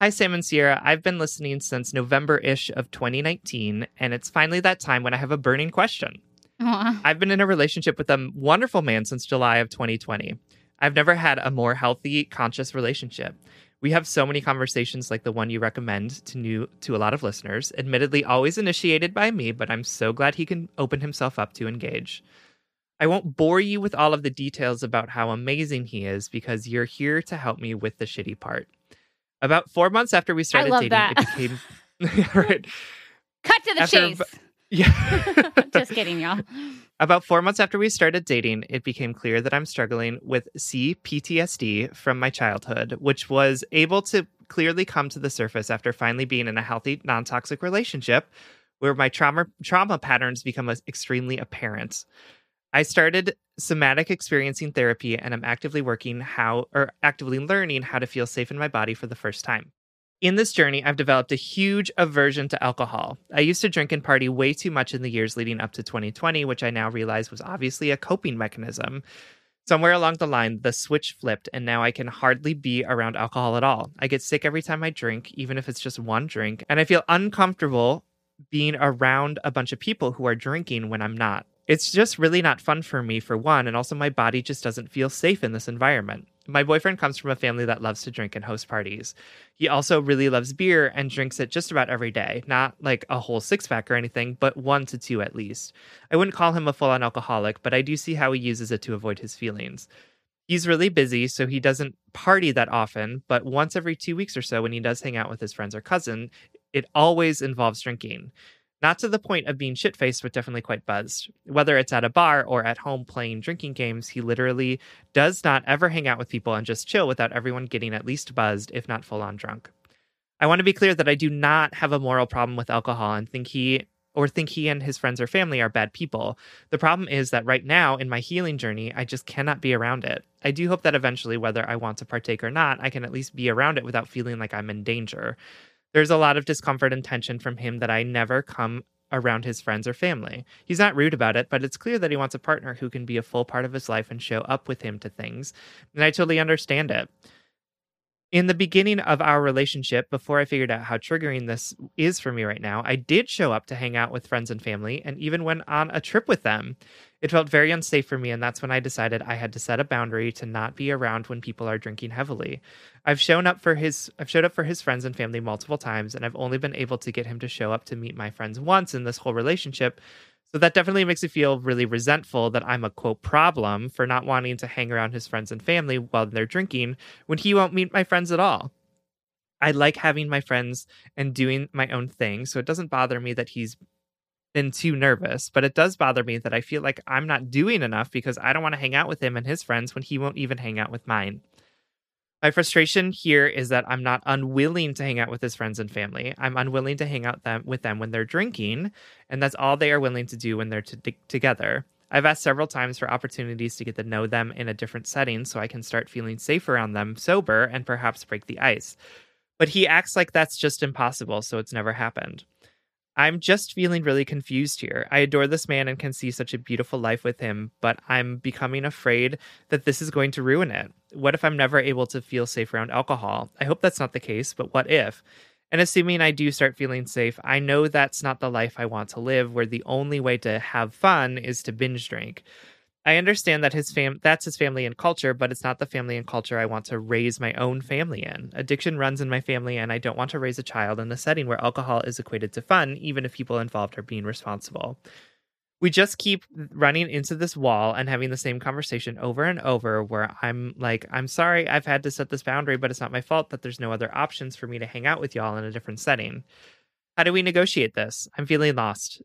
Hi, Sam and Sierra. I've been listening since November ish of 2019, and it's finally that time when I have a burning question. Aww. I've been in a relationship with a wonderful man since July of 2020. I've never had a more healthy, conscious relationship. We have so many conversations like the one you recommend to new to a lot of listeners, admittedly always initiated by me, but I'm so glad he can open himself up to engage. I won't bore you with all of the details about how amazing he is because you're here to help me with the shitty part. About four months after we started dating, that. it became right. Cut to the after, chase. Yeah. Just kidding, y'all. About four months after we started dating, it became clear that I'm struggling with CPTSD from my childhood, which was able to clearly come to the surface after finally being in a healthy, non toxic relationship where my trauma trauma patterns become extremely apparent. I started somatic experiencing therapy and I'm actively working how or actively learning how to feel safe in my body for the first time. In this journey, I've developed a huge aversion to alcohol. I used to drink and party way too much in the years leading up to 2020, which I now realize was obviously a coping mechanism. Somewhere along the line, the switch flipped, and now I can hardly be around alcohol at all. I get sick every time I drink, even if it's just one drink, and I feel uncomfortable being around a bunch of people who are drinking when I'm not. It's just really not fun for me, for one, and also my body just doesn't feel safe in this environment. My boyfriend comes from a family that loves to drink and host parties. He also really loves beer and drinks it just about every day. Not like a whole six pack or anything, but one to two at least. I wouldn't call him a full on alcoholic, but I do see how he uses it to avoid his feelings. He's really busy, so he doesn't party that often, but once every two weeks or so, when he does hang out with his friends or cousin, it always involves drinking. Not to the point of being shit faced, but definitely quite buzzed. Whether it's at a bar or at home playing drinking games, he literally does not ever hang out with people and just chill without everyone getting at least buzzed, if not full on drunk. I want to be clear that I do not have a moral problem with alcohol and think he or think he and his friends or family are bad people. The problem is that right now in my healing journey, I just cannot be around it. I do hope that eventually, whether I want to partake or not, I can at least be around it without feeling like I'm in danger. There's a lot of discomfort and tension from him that I never come around his friends or family. He's not rude about it, but it's clear that he wants a partner who can be a full part of his life and show up with him to things. And I totally understand it. In the beginning of our relationship, before I figured out how triggering this is for me right now, I did show up to hang out with friends and family and even went on a trip with them. It felt very unsafe for me, and that's when I decided I had to set a boundary to not be around when people are drinking heavily. I've shown up for his I've showed up for his friends and family multiple times, and I've only been able to get him to show up to meet my friends once in this whole relationship. So that definitely makes me feel really resentful that I'm a quote problem for not wanting to hang around his friends and family while they're drinking when he won't meet my friends at all. I like having my friends and doing my own thing, so it doesn't bother me that he's been too nervous, but it does bother me that I feel like I'm not doing enough because I don't want to hang out with him and his friends when he won't even hang out with mine. My frustration here is that I'm not unwilling to hang out with his friends and family. I'm unwilling to hang out them with them when they're drinking, and that's all they are willing to do when they're t- together. I've asked several times for opportunities to get to know them in a different setting so I can start feeling safe around them sober and perhaps break the ice. But he acts like that's just impossible, so it's never happened. I'm just feeling really confused here. I adore this man and can see such a beautiful life with him, but I'm becoming afraid that this is going to ruin it. What if I'm never able to feel safe around alcohol? I hope that's not the case, but what if? And assuming I do start feeling safe, I know that's not the life I want to live, where the only way to have fun is to binge drink. I understand that his fam that's his family and culture, but it's not the family and culture I want to raise my own family in. Addiction runs in my family and I don't want to raise a child in a setting where alcohol is equated to fun, even if people involved are being responsible. We just keep running into this wall and having the same conversation over and over where I'm like, I'm sorry I've had to set this boundary, but it's not my fault that there's no other options for me to hang out with y'all in a different setting. How do we negotiate this? I'm feeling lost.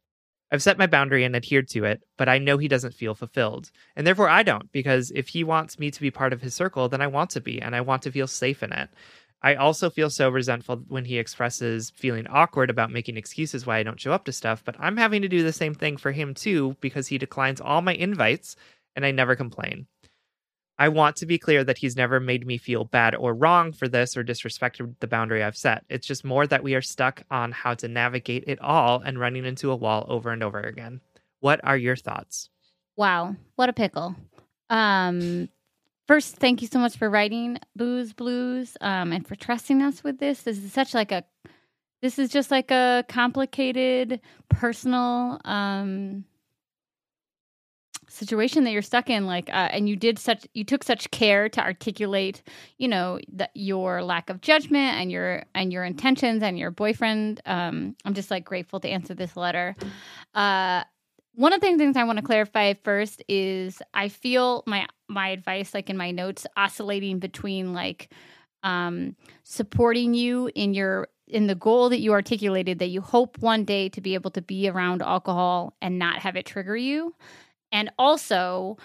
I've set my boundary and adhered to it, but I know he doesn't feel fulfilled. And therefore I don't, because if he wants me to be part of his circle, then I want to be, and I want to feel safe in it. I also feel so resentful when he expresses feeling awkward about making excuses why I don't show up to stuff, but I'm having to do the same thing for him too, because he declines all my invites and I never complain. I want to be clear that he's never made me feel bad or wrong for this or disrespected the boundary I've set. It's just more that we are stuck on how to navigate it all and running into a wall over and over again. What are your thoughts? Wow, what a pickle. Um first, thank you so much for writing Booze Blues um and for trusting us with this. This is such like a this is just like a complicated personal um situation that you're stuck in like uh, and you did such you took such care to articulate you know that your lack of judgment and your and your intentions and your boyfriend um i'm just like grateful to answer this letter. Uh one of the things i want to clarify first is i feel my my advice like in my notes oscillating between like um supporting you in your in the goal that you articulated that you hope one day to be able to be around alcohol and not have it trigger you and also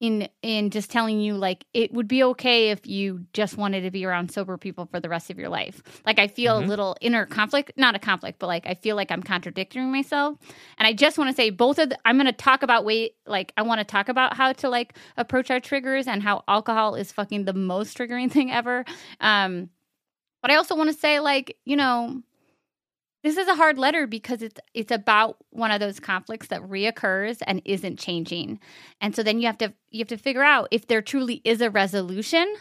in in just telling you like it would be okay if you just wanted to be around sober people for the rest of your life. Like I feel mm-hmm. a little inner conflict, not a conflict, but like I feel like I'm contradicting myself. And I just want to say both of the, I'm going to talk about way like I want to talk about how to like approach our triggers and how alcohol is fucking the most triggering thing ever. Um but I also want to say like, you know, this is a hard letter because it's it's about one of those conflicts that reoccurs and isn't changing. And so then you have to you have to figure out if there truly is a resolution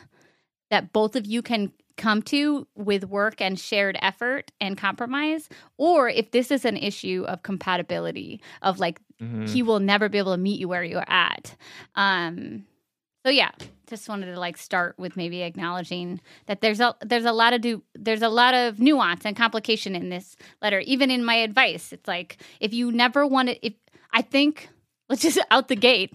that both of you can come to with work and shared effort and compromise or if this is an issue of compatibility of like mm-hmm. he will never be able to meet you where you're at. Um so yeah, just wanted to like start with maybe acknowledging that there's a there's a lot of do there's a lot of nuance and complication in this letter. Even in my advice, it's like if you never wanted if I think let's just out the gate,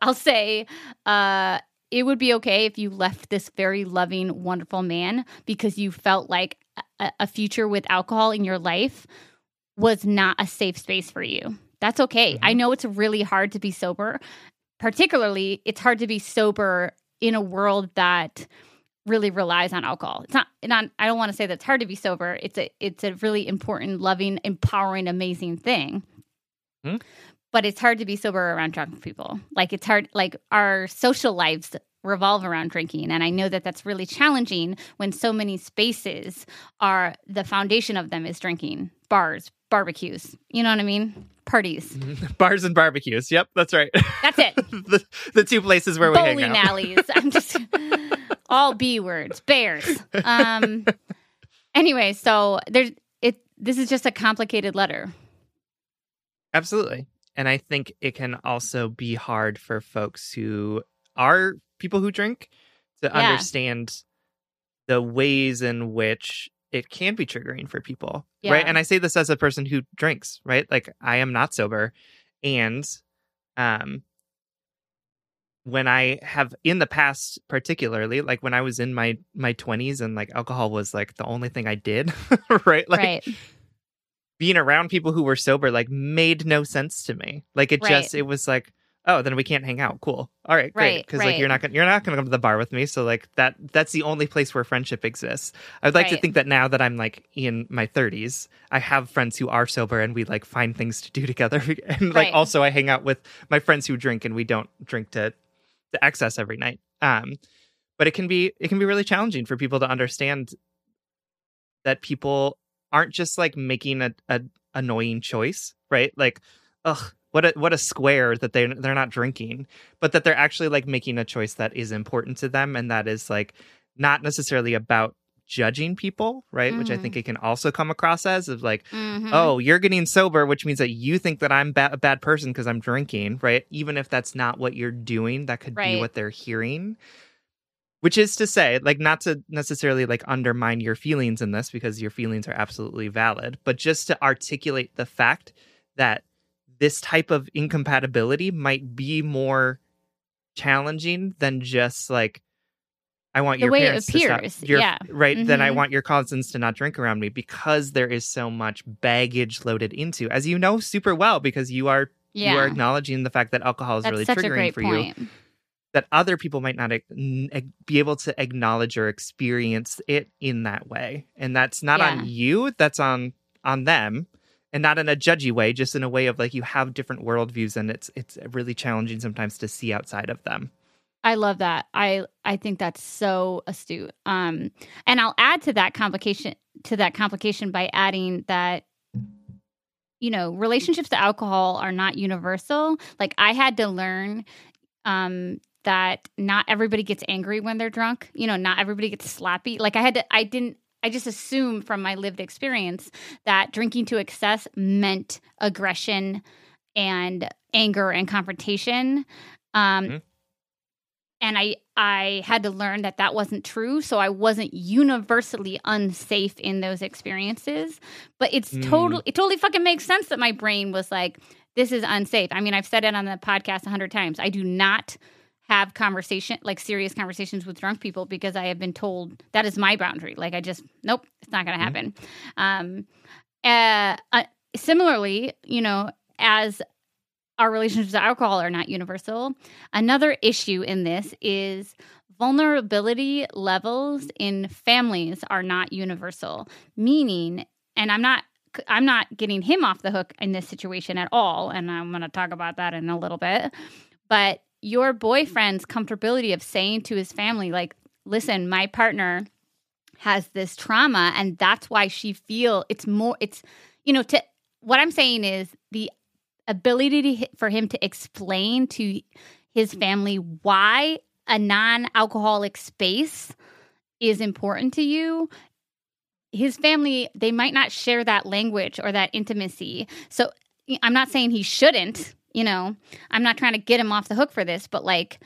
I'll say uh it would be okay if you left this very loving, wonderful man because you felt like a, a future with alcohol in your life was not a safe space for you. That's okay. Mm-hmm. I know it's really hard to be sober particularly it's hard to be sober in a world that really relies on alcohol. It's not, not I don't want to say that it's hard to be sober. It's a it's a really important, loving, empowering, amazing thing. Hmm? But it's hard to be sober around drunk people. Like it's hard like our social lives revolve around drinking and I know that that's really challenging when so many spaces are the foundation of them is drinking. Bars, barbecues. You know what I mean? Parties. Bars and barbecues. Yep, that's right. That's it. the, the two places where Bowling we hang out. alleys. I'm just all B words. Bears. Um. Anyway, so there's it. This is just a complicated letter. Absolutely, and I think it can also be hard for folks who are people who drink to yeah. understand the ways in which it can be triggering for people yeah. right and i say this as a person who drinks right like i am not sober and um when i have in the past particularly like when i was in my my 20s and like alcohol was like the only thing i did right like right. being around people who were sober like made no sense to me like it right. just it was like oh, then we can't hang out. Cool. All right, great. Right, Because like you're not gonna you're not gonna come to the bar with me. So like that that's the only place where friendship exists. I'd like to think that now that I'm like in my 30s, I have friends who are sober and we like find things to do together. And like Right. also I hang out with my friends who drink and we don't drink to to excess every night. Um, but it can be it can be really challenging for people to understand that people aren't just like making a, a annoying choice, right? Like, ugh, what a what a square that they they're not drinking, but that they're actually like making a choice that is important to them, and that is like not necessarily about judging people, right? Which I think it can also come across as of like, Mhm. oh, you're getting sober, which means that you think that I'm ba- a bad person because I'm drinking, right? Even if that's not what you're doing, that could be what they're hearing. Which is to say, like, not to necessarily like undermine your feelings in this because your feelings are absolutely valid, but just to articulate the fact that this type of incompatibility might be more challenging than just like I want The your way it parents to stop. Your- yeah. Right. Then I Mhm. want your cousins to not drink around me because there is so much baggage loaded into, as you know super well, because you are yeah. you are acknowledging the fact that alcohol is That's really triggering for you. That other people might not ac- n- ac- be able to acknowledge or experience it in that way, and that's not Yeah. on you. That's on on them, and not in a judgy way, just in a way of like you have different worldviews, and it's it's really challenging sometimes to see outside of them. I love that. I I think that's so astute. Um, and I'll add to that complication to that complication by adding that you know relationships to alcohol are not universal. Like I had to learn um, that not everybody gets angry when they're drunk. You know, not everybody gets slappy. Like I had to. I didn't. I just assumed from my lived experience that drinking to excess meant aggression and anger and confrontation. Um, Mhm. and I I had to learn that that wasn't true. So I wasn't universally unsafe in those experiences. But it's Mm. total it totally fucking makes sense that my brain was like, this is unsafe. I mean, I've said it on the podcast a hundred times. I do not have conversation like serious conversations with drunk people because I have been told that is my boundary. Like I just nope, it's not going to happen. Um, uh, uh, similarly, you know, as our relationships to alcohol are not universal, another issue in this is vulnerability levels in families are not universal. Meaning, and I'm not I'm not getting him off the hook in this situation at all, and I'm going to talk about that in a little bit. But your boyfriend's comfortability of saying to his family, like, listen, my partner has this trauma, and that's why she feel it's more, it's, you know, to what I'm saying is the ability to, for him to explain to his family why a non alcoholic space is important to you his family they might not share that language or that intimacy. So i'm not saying he shouldn't you know i'm not trying to get him off the hook for this but like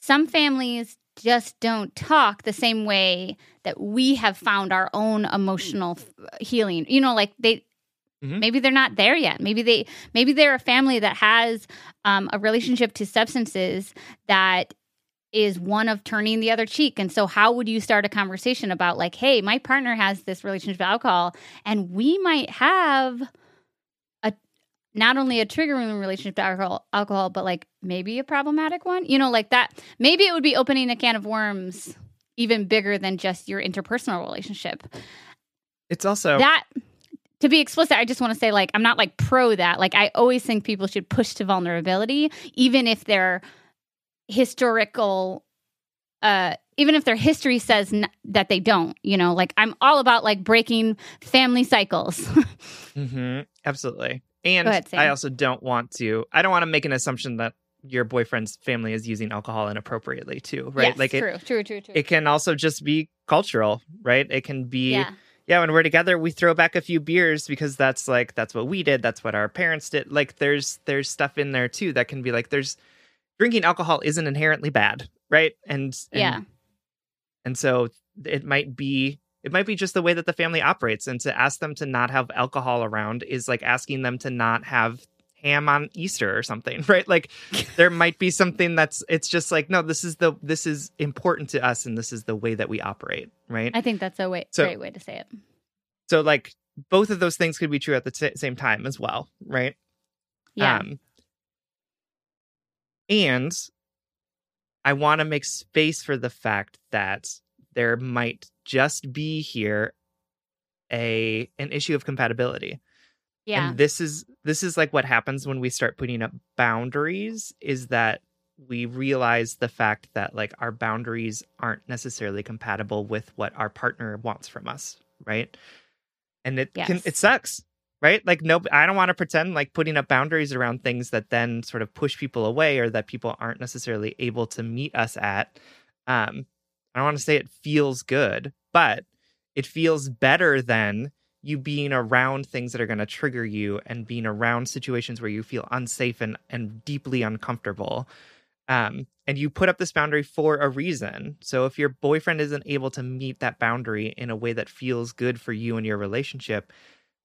some families just don't talk the same way that we have found our own emotional healing you know like they Mhm. maybe they're not there yet maybe they maybe they're a family that has um, a relationship to substances that is one of turning the other cheek. And so, how would you start a conversation about, like, hey, my partner has this relationship with alcohol, and we might have not only a triggering relationship to alcohol, alcohol, but like maybe a problematic one? You know, like that. Maybe it would be opening a can of worms even bigger than just your interpersonal relationship. It's also That. To be explicit, I just want to say, like, I'm not like pro that. Like, I always think people should push to vulnerability, even if they're historical uh even if their history says n- that they don't you know like i'm all about like breaking family cycles hmm absolutely. And ahead, I also don't want to. I don't want to make an assumption that your boyfriend's family is using alcohol inappropriately too, right? yes, like it, true true true true it can also just be cultural, right? It can be yeah yeah, when we're together, we throw back a few beers because that's like that's what we did, that's what our parents did. Like there's there's stuff in there too that can be like there's drinking alcohol isn't inherently bad, right? And, and yeah and so it might be it might be just the way that the family operates and to ask them to not have alcohol around is like asking them to not have ham on Easter or something, right? Like there might be something that's it's just like no, this is the this is important to us and this is the way that we operate, right? i think that's a way, So- great way to say it so like both of those things could be true at the t- same time as well, right? yeah Um, And I want to make space for the fact that there might just be here a an issue of compatibility. Yeah. And this is this is like what happens when we start putting up boundaries is that we realize the fact that like our boundaries aren't necessarily compatible with what our partner wants from us, right? And it can it sucks, right? Like no I don't want to pretend like putting up boundaries around things that then sort of push people away or that people aren't necessarily able to meet us at. Um I don't want to say it feels good, but it feels better than you being around things that are going to trigger you and being around situations where you feel unsafe and, and deeply uncomfortable. Um, and you put up this boundary for a reason. So if your boyfriend isn't able to meet that boundary in a way that feels good for you and your relationship,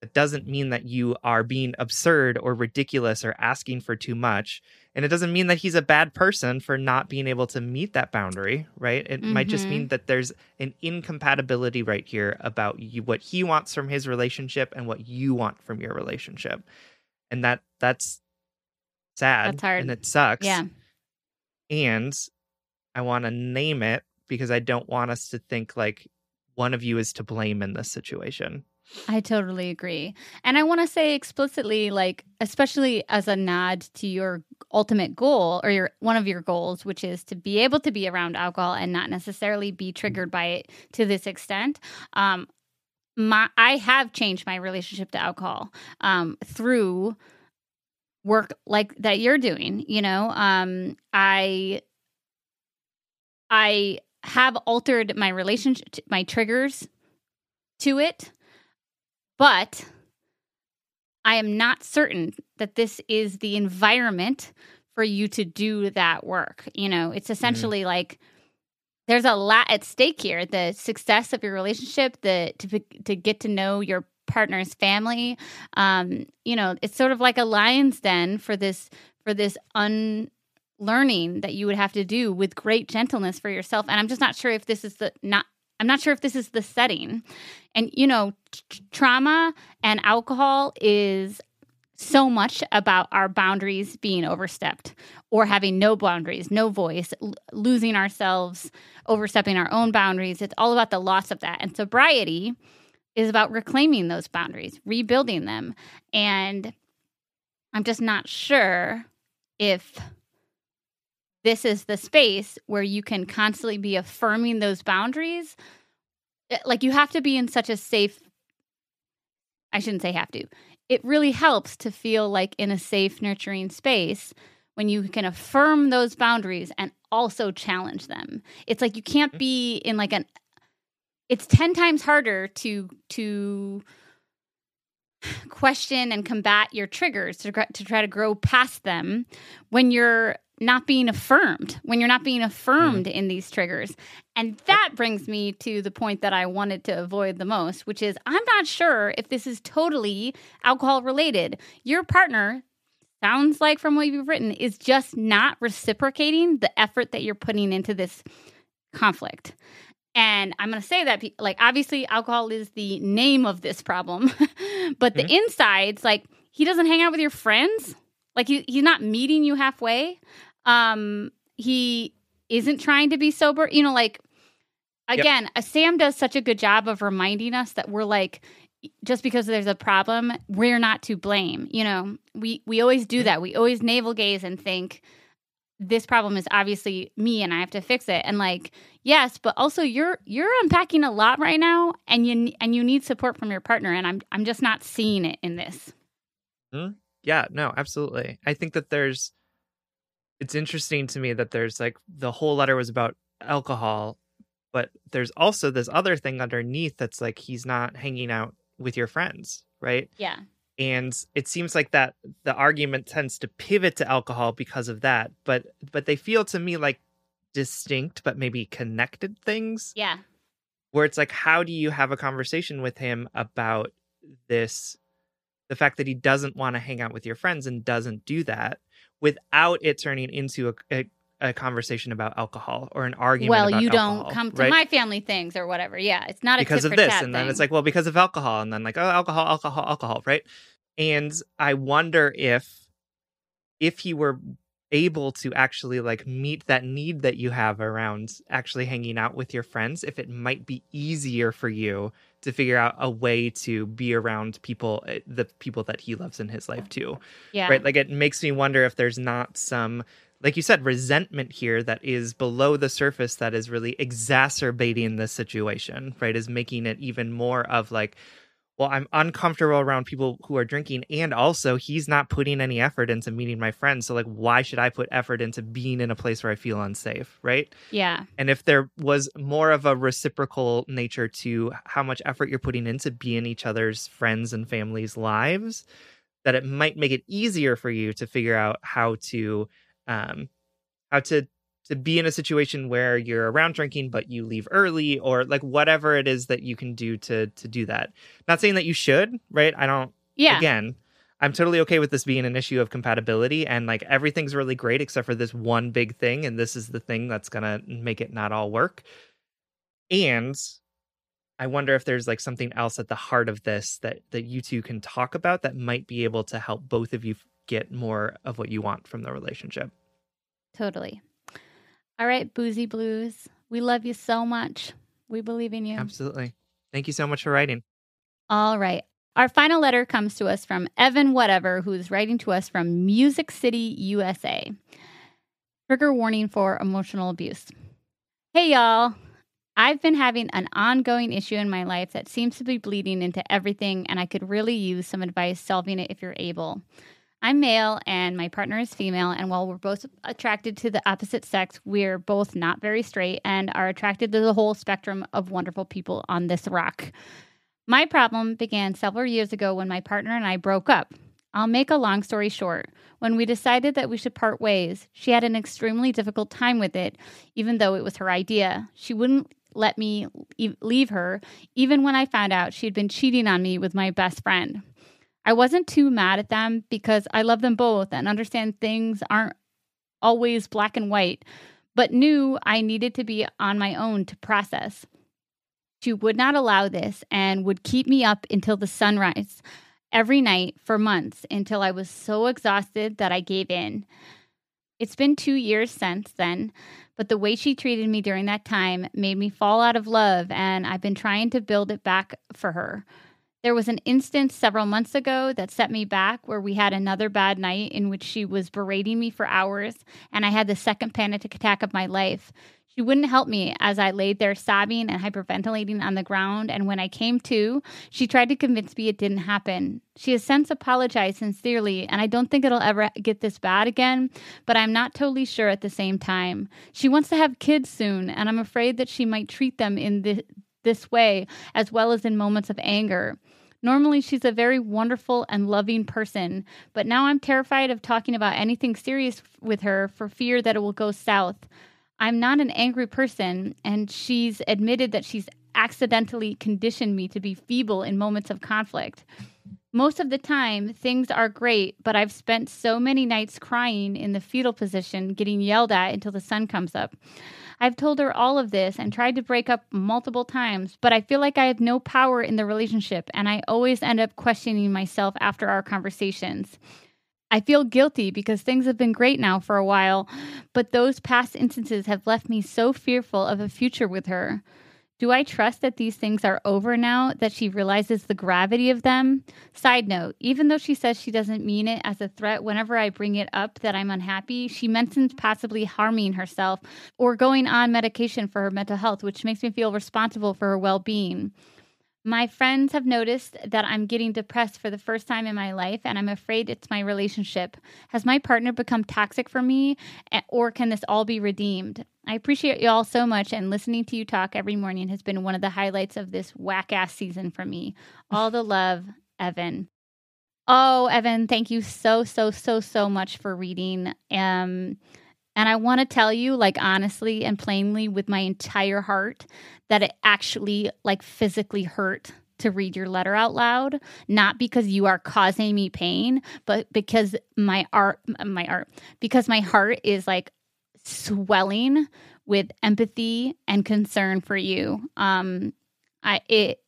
it doesn't mean that you are being absurd or ridiculous or asking for too much. And it doesn't mean that he's a bad person for not being able to meet that boundary, right? It might just Mhm. mean that there's an incompatibility right here about you, what he wants from his relationship and what you want from your relationship. And that that's sad That's hard. and it sucks. yeah. And I want to name it because I don't want us to think like one of you is to blame in this situation. I totally agree. And I want to say explicitly like especially as a nod to your ultimate goal or your one of your goals which is to be able to be around alcohol and not necessarily be triggered by it to this extent. Um my I have changed my relationship to alcohol um through work like that you're doing, you know. Um I I have altered my relationship my triggers to it but I am not certain that this is the environment for you to do that work. You know, it's essentially like there's a lot at stake here. The success of your relationship, the to to get to know your partner's family. Um, you know, it's sort of like a lion's den for this for this unlearning that you would have to do with great gentleness for yourself. And I'm just not sure if this is the not I'm not sure if this is the setting. And you know, t- trauma and alcohol is so much about our boundaries being overstepped or having no boundaries, no voice, l- losing ourselves, overstepping our own boundaries. It's all about the loss of that. And sobriety is about reclaiming those boundaries, rebuilding them. And I'm just not sure if this is the space where you can constantly be affirming those boundaries. Eh, Like you have to be in such a safe I shouldn't say have to. It really helps to feel like in a safe, nurturing space when you can affirm those boundaries and also challenge them. It's like you can't be in like an it's 10 times harder to to question and combat your triggers to, to try to grow past them when you're not being affirmed when you're not being affirmed mm-hmm. in these triggers. And that brings me to the point that i wanted to avoid the most which is i'm not sure if this is totally alcohol related. Your partner sounds like from what you've written is just not reciprocating the effort that you're putting into this conflict. And I'm going to say that, like, obviously, alcohol is the name of this problem, but the mm-hmm. insides, like, he doesn't hang out with your friends. Like, he, he's not meeting you halfway. Um, he isn't trying to be sober. You know, like, again, uh, Sam does such a good job of reminding us that we're like, just because there's a problem, we're not to blame. You know, we we always do that. We always navel gaze and think this problem is obviously me and I have to fix it. And like, yes, but also you're you're unpacking a lot right now and you and you need support from your partner and I'm I'm just not seeing it in this. Yeah, no, absolutely. I think that there's it's interesting to me that there's like the whole letter was about alcohol, but there's also this other thing underneath that's like he's not hanging out with your friends, right? Yeah. And it seems like that the argument tends to pivot to alcohol because of that, but but they feel to me like distinct but maybe connected things Yeah. where it's like how do you have a conversation with him about this the fact that he doesn't want to hang out with your friends and doesn't do that without it turning into a, a, a conversation about alcohol or an argument Well, you alcohol, don't come to right? my family things or whatever. Yeah. It's not a because of this and then thing. it's like well because of alcohol and then like oh alcohol alcohol alcohol right and i wonder if if he were able to actually like meet that need that you have around actually hanging out with your friends if it might be easier for you to figure out a way to be around people eh, the people that he loves in his life too Yeah. right like it makes me wonder if there's not some like you said resentment here that is below the surface that is really exacerbating the situation right is making it even more of like well i'm uncomfortable around people who are drinking and also he's not putting any effort into meeting my friends so like why should i put effort into being in a place where i feel unsafe right Yeah. and if there was more of a reciprocal nature to how much effort you're putting into being each other's friends and families lives that it might make it easier for you to figure out how to um how to to be in a situation where you're around drinking but you leave early or like whatever it is that you can do to to do that not saying that you should right i don't Yeah. again i'm totally okay with this being an issue of compatibility and like everything's really great except for this one big thing and this is the thing that's gonna make it not all work and i wonder if there's like something else at the heart of this that that you two can talk about that might be able to help both of you get more of what you want from the relationship Totally. All right, Boozy Blues. We love you so much. We believe in you. absolutely thank you so much for writing All right. Our final letter comes to us from Evan Whatever, who's writing to us from Music City, USA. Trigger warning for emotional abuse. Hey, y'all. I've been having an ongoing issue in my life that seems to be bleeding into everything, and I could really use some advice solving it if you're able. I'm male and my partner is female, and while we're both attracted to the opposite sex, we're both not very straight and are attracted to the whole spectrum of wonderful people on this rock. My problem began several years ago when my partner and I broke up. I'll make a long story short. When we decided that we should part ways, she had an extremely difficult time with it, even though it was her idea. She wouldn't let me leave her, even when I found out she'd been cheating on me with my best friend. I wasn't too mad at them because I love them both and understand things aren't always black and white, but knew I needed to be on my own to process. She would not allow this and would keep me up until the sunrise every night for months until I was so exhausted that I gave in. It's been two years since then, but the way she treated me during that time made me fall out of love, and I've been trying to build it back for her. There was an instance several months ago that set me back where we had another bad night in which she was berating me for hours, and I had the second panic attack of my life. She wouldn't help me as I laid there sobbing and hyperventilating on the ground, and when I came to, she tried to convince me it didn't happen. She has since apologized sincerely, and I don't think it'll ever get this bad again, but I'm not totally sure at the same time. She wants to have kids soon, and I'm afraid that she might treat them in this, this way as well as in moments of anger. Normally, she's a very wonderful and loving person, but now I'm terrified of talking about anything serious with her for fear that it will go south. I'm not an angry person, and she's admitted that she's accidentally conditioned me to be feeble in moments of conflict. Most of the time, things are great, but I've spent so many nights crying in the fetal position, getting yelled at until the sun comes up. I've told her all of this and tried to break up multiple times, but I feel like I have no power in the relationship, and I always end up questioning myself after our conversations. I feel guilty because things have been great now for a while, but those past instances have left me so fearful of a future with her. Do I trust that these things are over now, that she realizes the gravity of them? Side note, even though she says she doesn't mean it as a threat, whenever I bring it up that I'm unhappy, she mentions possibly harming herself or going on medication for her mental health, which makes me feel responsible for her well being. My friends have noticed that I'm getting depressed for the first time in my life, and I'm afraid it's my relationship. Has my partner become toxic for me, or can this all be redeemed? I appreciate you all so much, and listening to you talk every morning has been one of the highlights of this whack ass season for me. All the love, Evan. Oh, Evan, thank you so, so, so, so much for reading. Um, and I want to tell you, like, honestly and plainly, with my entire heart, that it actually, like, physically hurt to read your letter out loud. Not because you are causing me pain, but because my art, my art, because my heart is like swelling with empathy and concern for you. Um, I, it,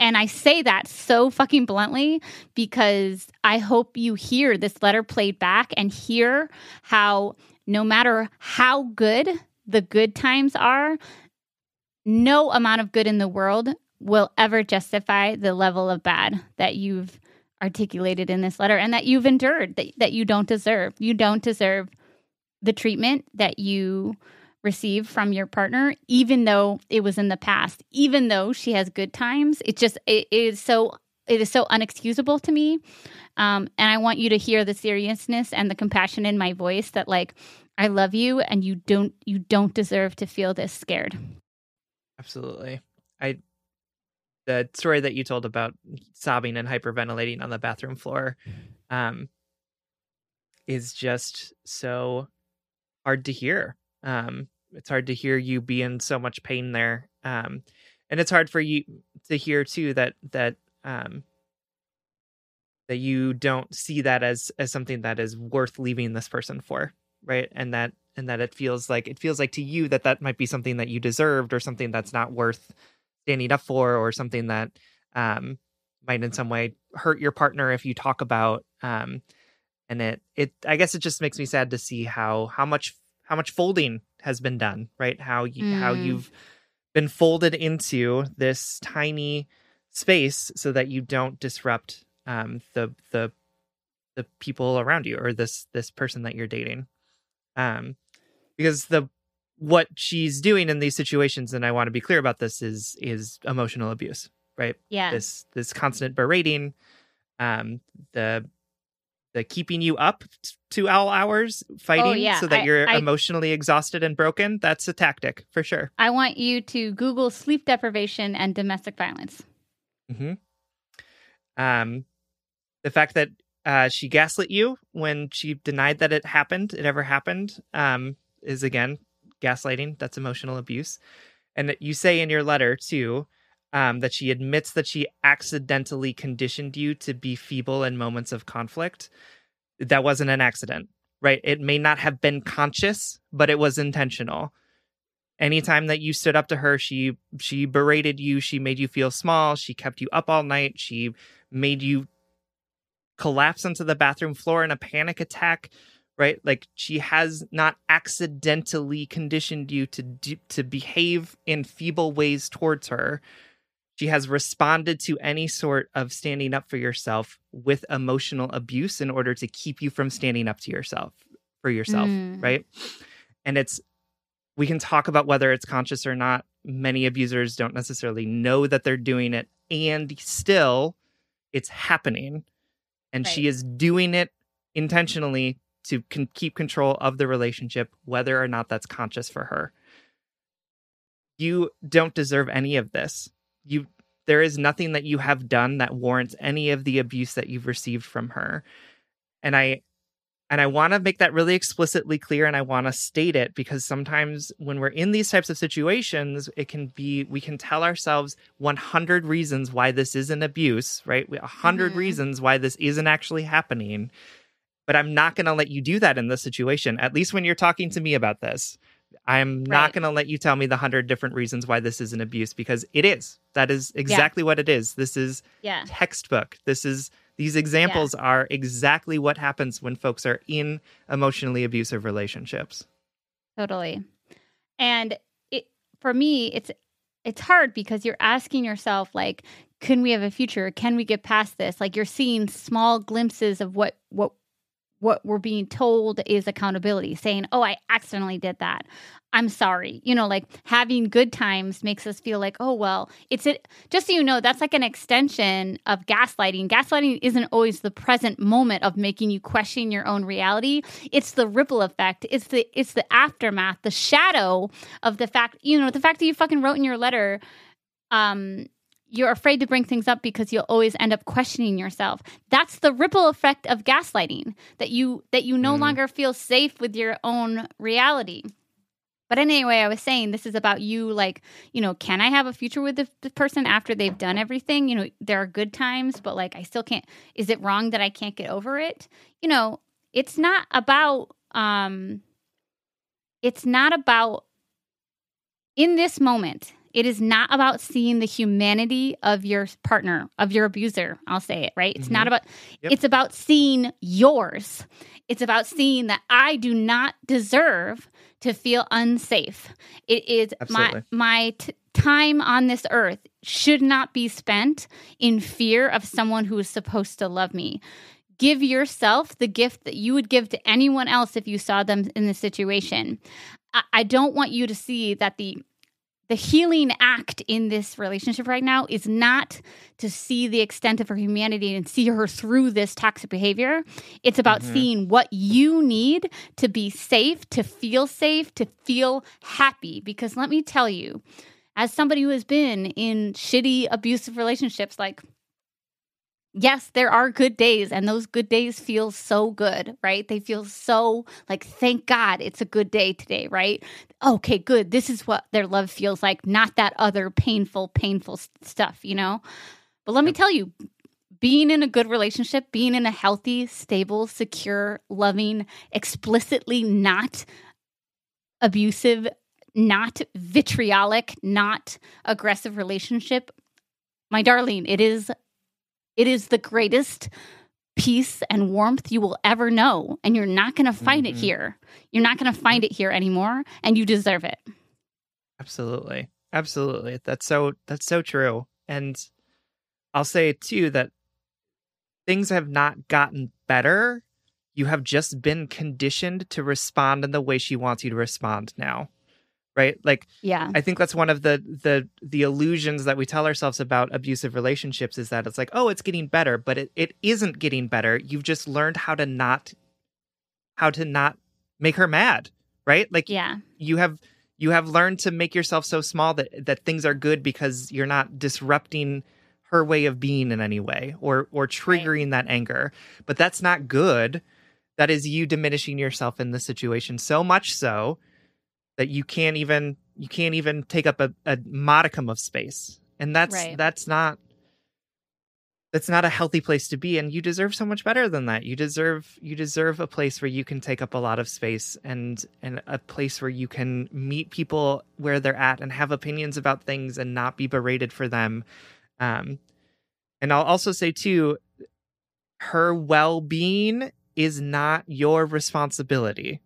And I say that so fucking bluntly because I hope you hear this letter played back and hear how no matter how good the good times are, no amount of good in the world will ever justify the level of bad that you've articulated in this letter and that you've endured that, that you don't deserve. You don't deserve the treatment that you receive from your partner, even though it was in the past, even though she has good times. It just it, is so it is so unexcusable to me. Um, and I want you to hear the seriousness and the compassion in my voice that like I love you and you don't you don't deserve to feel this scared. Absolutely. I the story that you told about sobbing and hyperventilating on the bathroom floor um is just so hard to hear. Um it's hard to hear you be in so much pain there. Um and it's hard for you to hear too that that um that you don't see that as as something that is worth leaving this person for right and that and that it feels like it feels like to you that that might be something that you deserved or something that's not worth standing up for or something that um might in some way hurt your partner if you talk about um and it it i guess it just makes me sad to see how how much how much folding has been done right how you mm. how you've been folded into this tiny space so that you don't disrupt um the the the people around you or this this person that you're dating. Um because the what she's doing in these situations and i want to be clear about this is is emotional abuse right? Yeah. This this constant berating um the the keeping you up to all hours fighting oh, yeah. so that I, you're I, emotionally exhausted and broken that's a tactic for sure. I want you to google sleep deprivation and domestic violence mm-hmm. um the fact that uh, she gaslit you when she denied that it happened, it ever happened, um, is again gaslighting. That's emotional abuse. And that you say in your letter, too, um, that she admits that she accidentally conditioned you to be feeble in moments of conflict. That wasn't an accident, right? It may not have been conscious, but it was intentional. Anytime that you stood up to her, she she berated you, she made you feel small, she kept you up all night, she made you collapse onto the bathroom floor in a panic attack right? Like she has not accidentally conditioned you to do, to behave in feeble ways towards her. She has responded to any sort of standing up for yourself with emotional abuse in order to keep you from standing up to yourself for yourself mm. right? And it's we can talk about whether it's conscious or not. Many abusers don't necessarily know that they're doing it and still it's happening. And right. she is doing it intentionally to con- keep control of the relationship whether or not that's conscious for her. You don't deserve any of this. You there is nothing that you have done that warrants any of the abuse that you've received from her. And i and I want to make that really explicitly clear and I want to state it because sometimes when we're in these types of situations, it can be, we can tell ourselves 100 reasons why this isn't abuse, right? 100 mm-hmm. reasons why this isn't actually happening. But I'm not going to let you do that in this situation, at least when you're talking to me about this. I'm right. not going to let you tell me the 100 different reasons why this isn't abuse because it is. That is exactly yeah. what it is. This is yeah. textbook. This is these examples yeah. are exactly what happens when folks are in emotionally abusive relationships. Totally. And it for me it's it's hard because you're asking yourself like can we have a future? Can we get past this? Like you're seeing small glimpses of what what what we're being told is accountability, saying, Oh, I accidentally did that. I'm sorry. You know, like having good times makes us feel like, oh, well, it's it. Just so you know, that's like an extension of gaslighting. Gaslighting isn't always the present moment of making you question your own reality. It's the ripple effect. It's the it's the aftermath, the shadow of the fact, you know, the fact that you fucking wrote in your letter, um, you're afraid to bring things up because you'll always end up questioning yourself. That's the ripple effect of gaslighting that you that you no mm. longer feel safe with your own reality. But anyway i was saying this is about you like you know can i have a future with the, the person after they've done everything? You know there are good times but like i still can't is it wrong that i can't get over it? You know it's not about um it's not about in this moment It is not about seeing the humanity of your partner, of your abuser. I'll say it, right? It's mm-hmm. not about, yep. it's about seeing yours. It's about seeing that I do not deserve to feel unsafe. It is Absolutely. my, my t- time on this earth should not be spent in fear of someone who is supposed to love me give yourself the gift that you would give to anyone else if you saw them in the situation. I, I don't want you to see that the the healing act in this relationship right now is not to see the extent of her humanity and see her through this toxic behavior. It's about mm-hmm. seeing what you need to be safe, to feel safe, to feel happy. Because let me tell you, as somebody who has been in shitty, abusive relationships, like yes, there are good days, and those good days feel so good, right? They feel so like, thank God it's a good day today, right? Okay, good. This is what their love feels like, not that other painful, painful stuff, you know? But let me tell you, being in a good relationship, being in a healthy, stable, secure, loving, explicitly not abusive, not vitriolic, not aggressive relationship, my darling, it is it is the greatest peace and warmth you will ever know. And you're not going to find mm-hmm. it here. You're not going to find it here anymore. And you deserve it. Absolutely. Absolutely. That's so, that's so true. And I'll say too that things have not gotten better. You have just been conditioned to respond in the way she wants you to respond now right? Like yeah. I think that's one of the the the illusions that we tell ourselves about abusive relationships is that it's like oh it's getting better but it, it isn't getting better. You've just learned how to not how to not make her mad right? Like yeah. you have you have learned to make yourself so small that that things are good because you're not disrupting her way of being in any way or or triggering right. that anger. But that's not good. That is you diminishing yourself in the situation so much so that you can't even you can't even take up a, a modicum of space. And that's right. that's not that's not a healthy place to be. And you deserve so much better than that. You deserve you deserve a place where you can take up a lot of space and and a place where you can meet people where they're at and have opinions about things and not be berated for them. Um and i'll also say too her well-being is not your responsibility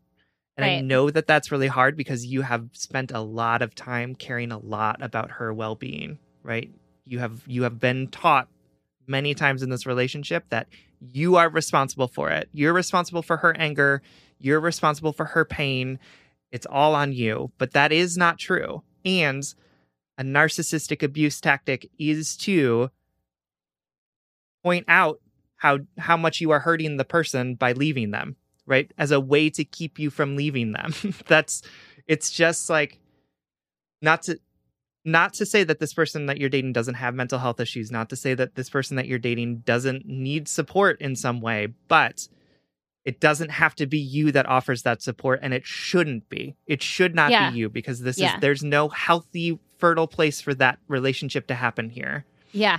and right. I know that that's really hard because you have spent a lot of time caring a lot about her well-being, right? You have you have been taught many times in this relationship that you are responsible for it. You're responsible for her anger, you're responsible for her pain. It's all on you, but that is not true. And a narcissistic abuse tactic is to point out how how much you are hurting the person by leaving them right? As a way to keep you from leaving them. That's it's just like not to not to say that this person that you're dating doesn't have mental health issues, not to say that this person that you're dating doesn't need support in some way, but it doesn't have to be you that offers that support and it shouldn't be. It should not yeah. be you because this yeah. is there's no healthy fertile place for that relationship to happen here. Yeah.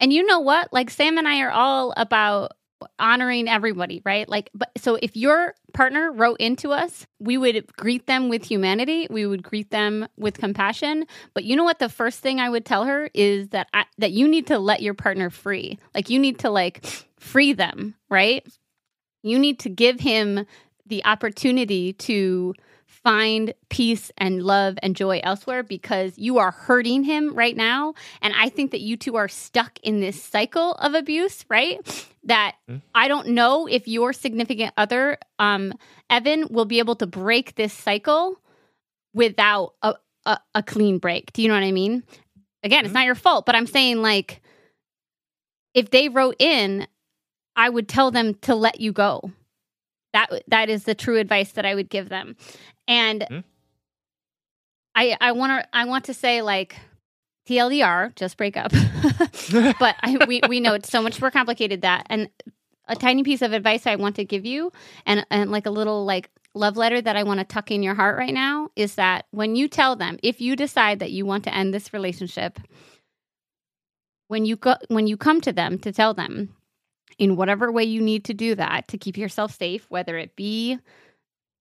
And you know what? Like Sam and I are all about honoring everybody, right? Like, but so if your partner wrote into us, we would greet them with humanity. We would greet them with compassion. But you know what? The first thing I would tell her is that I, that you need to let your partner free. Like, you need to like free them, right? You need to give him the opportunity to find peace and love and joy elsewhere because you are hurting him right now. And I think that you two are stuck in this cycle of abuse, right? That mm-hmm. I don't know if your significant other, um, Evan, will be able to break this cycle without a, a, a clean break. Do you know what I mean? Again, mm-hmm. it's not your fault, but I'm saying like if they wrote in, I would tell them to let you go. That that is the true advice that I would give them. And mm-hmm. I I want to I want to say like TLDR, just break up. but I, we we know it's so much more complicated that and a tiny piece of advice I want to give you and and like a little like love letter that I want to tuck in your heart right now is that when you tell them if you decide that you want to end this relationship when you go when you come to them to tell them in whatever way you need to do that to keep yourself safe whether it be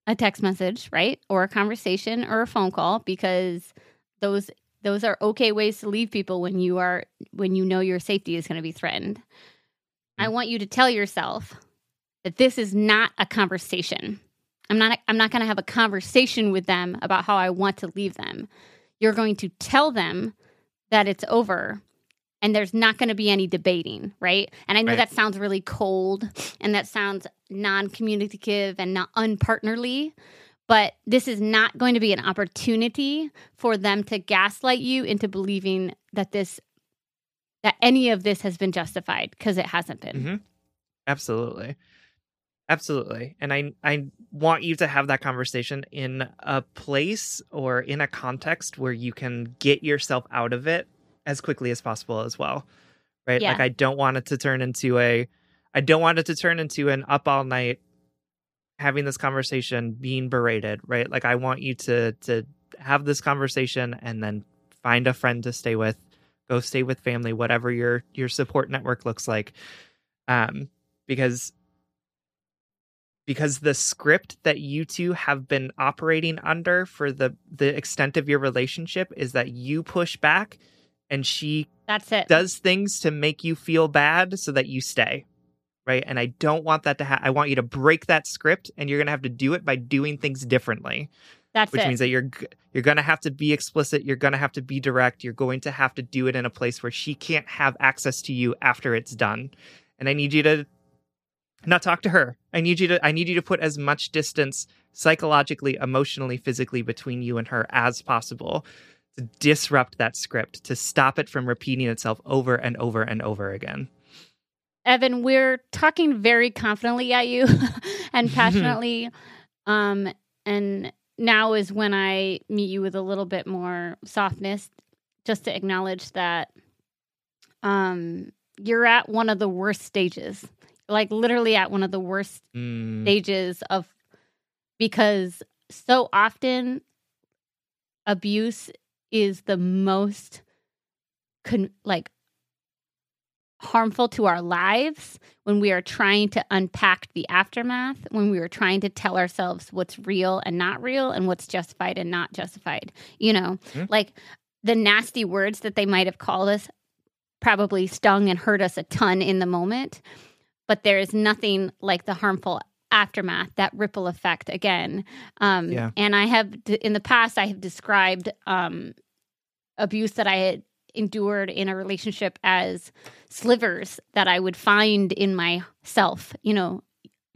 a text message, right? Or a conversation or a phone call because those those are okay ways to leave people when you are when you know your safety is going to be threatened. I mm. want you to tell yourself that this is not a conversation. I'm not I'm not going to have a conversation with them about how I want to leave them. You're going to tell them that it's over and there's not going to be any debating, right? And I know Right. that sounds really cold and that sounds non-communicative and not unpartnerly, but this is not going to be an opportunity for them to gaslight you into believing that this that any of this has been justified because it hasn't been. Mhm. Absolutely. Absolutely. And I I want you to have that conversation in a place or in a context where you can get yourself out of it as quickly as possible as well. Right? Yeah. Like I don't want it to turn into a I don't want it to turn into an up all night having this conversation being berated, right? Like I want you to to have this conversation and then find a friend to stay with, go stay with family, whatever your your support network looks like. Um because because the script that you two have been operating under for the the extent of your relationship is that you push back and she That's it. does things to make you feel bad so that you stay right? And i don't want that to happen i want you to break that script and you're going to have to do it by doing things differently. That's which it. means that you're g- you're going to have to be explicit you're going to have to be direct you're going to have to do it in a place where she can't have access to you after it's done. And i need you to not talk to her. I need you to i need you to put as much distance psychologically emotionally physically between you and her as possible to disrupt that script to stop it from repeating itself over and over and over again Evan, we're talking very confidently at you and passionately. um, and now is when I meet you with a little bit more softness, just to acknowledge that um, you're at one of the worst stages, like literally at one of the worst Mm, stages of because so often abuse is the most con- like harmful to our lives when we are trying to unpack the aftermath when we are trying to tell ourselves what's real and not real and what's justified and not justified you know Mhm. like the nasty words that they might have called us probably stung and hurt us a ton in the moment but there is nothing like the harmful aftermath that ripple effect again um Yeah. and i have d- in the past i have described um abuse that i had endured in a relationship as slivers that i would find in myself you know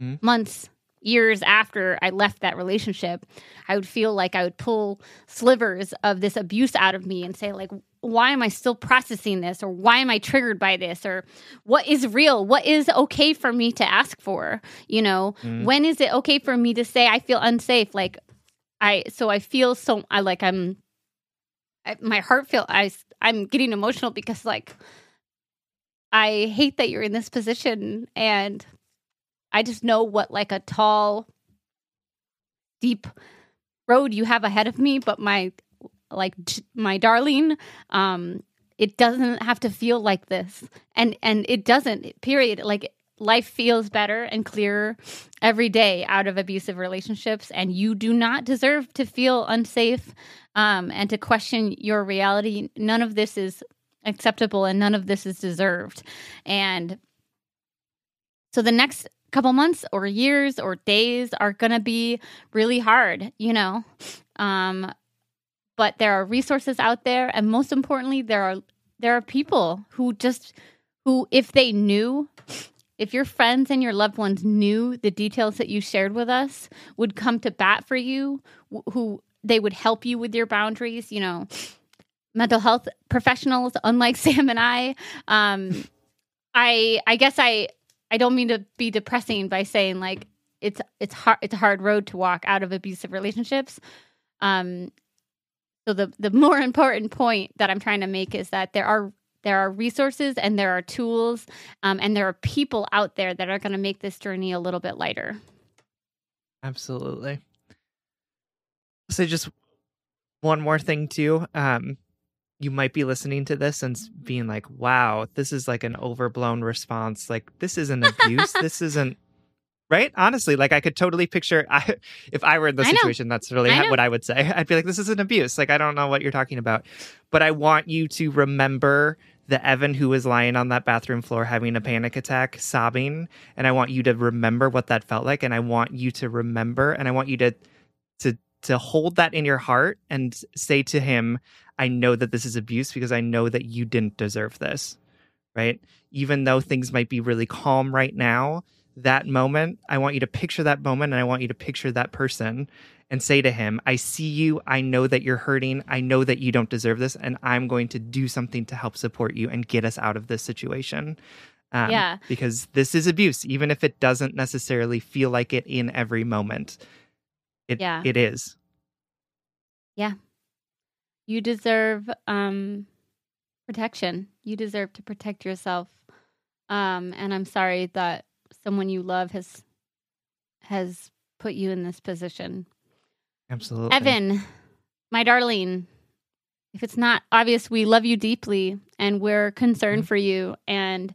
Mm. months years after i left that relationship i would feel like i would pull slivers of this abuse out of me and say like why am i still processing this? Or why am i triggered by this? Or what is real? What is okay for me to ask for? You know Mm. when is it okay for me to say i feel unsafe? Like i so i feel so i like i'm I, my heart feel i i'm getting emotional because like i hate that you're in this position and i just know what like a tall deep road you have ahead of me but my like my darling um it doesn't have to feel like this. And and it doesn't period. Like life feels better and clearer every day out of abusive relationships and you do not deserve to feel unsafe um, and to question your reality. None of this is acceptable and none of this is deserved. And so the next couple months or years or days are going to be really hard you know? Um, but there are resources out there and most importantly there are there are people who just who if they knew if your friends and your loved ones knew the details that you shared with us would come to bat for you who they would help you with your boundaries you know mental health professionals unlike sam and i um i i guess i i don't mean to be depressing by saying like it's it's hard it's a hard road to walk out of abusive relationships. Um so the the more important point that i'm trying to make is that there are there are resources and there are tools um, and there are people out there that are going to make this journey a little bit lighter Absolutely. So, just one more thing too. Um, you might be listening to this and being like, "Wow, this is like an overblown response. Like this isn't abuse. this isn't. Right? Honestly, like I could totally picture I, if I were in the situation, that's really I what I would say. I'd be like, this is an abuse. Like, I don't know what you're talking about. But I want you to remember the Evan who was lying on that bathroom floor having a panic attack, sobbing. And I want you to remember what that felt like. And I want you to remember and I want you to to to hold that in your heart and say to him, I know that this is abuse because I know that you didn't deserve this. Right? Even though things might be really calm right now, that moment, I want you to picture that moment and I want you to picture that person and say to him, I see you. I know that you're hurting. I know that you don't deserve this. And I'm going to do something to help support you and get us out of this situation. Um, Yeah. Because this is abuse, even if it doesn't necessarily feel like it in every moment. It, Yeah. it is. Yeah. You deserve um, protection. You deserve to protect yourself. Um, and I'm sorry that someone you love has has put you in this position. Absolutely. Evan, my darling, if it's not obvious, we love you deeply and we're concerned Mhm. for you. And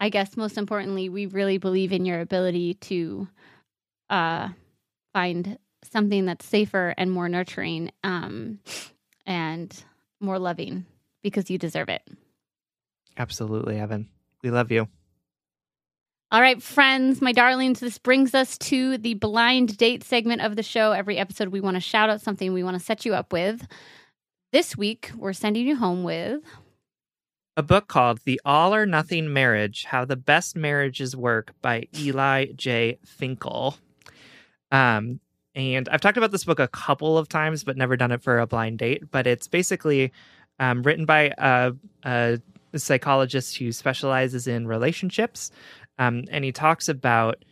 I guess most importantly, we really believe in your ability to uh, find something that's safer and more nurturing um, and more loving because you deserve it. Absolutely, Evan. We love you. All right, friends, my darlings, this brings us to the blind date segment of the show. Every episode, we want to shout out something we want to set you up with. This week, we're sending you home with A book called The All or Nothing Marriage How the Best Marriages Work by Eli J. Finkel. Um, and I've talked about this book a couple of times, but never done it for a blind date. But it's basically um, written by a, a psychologist who specializes in relationships. Um, and he talks about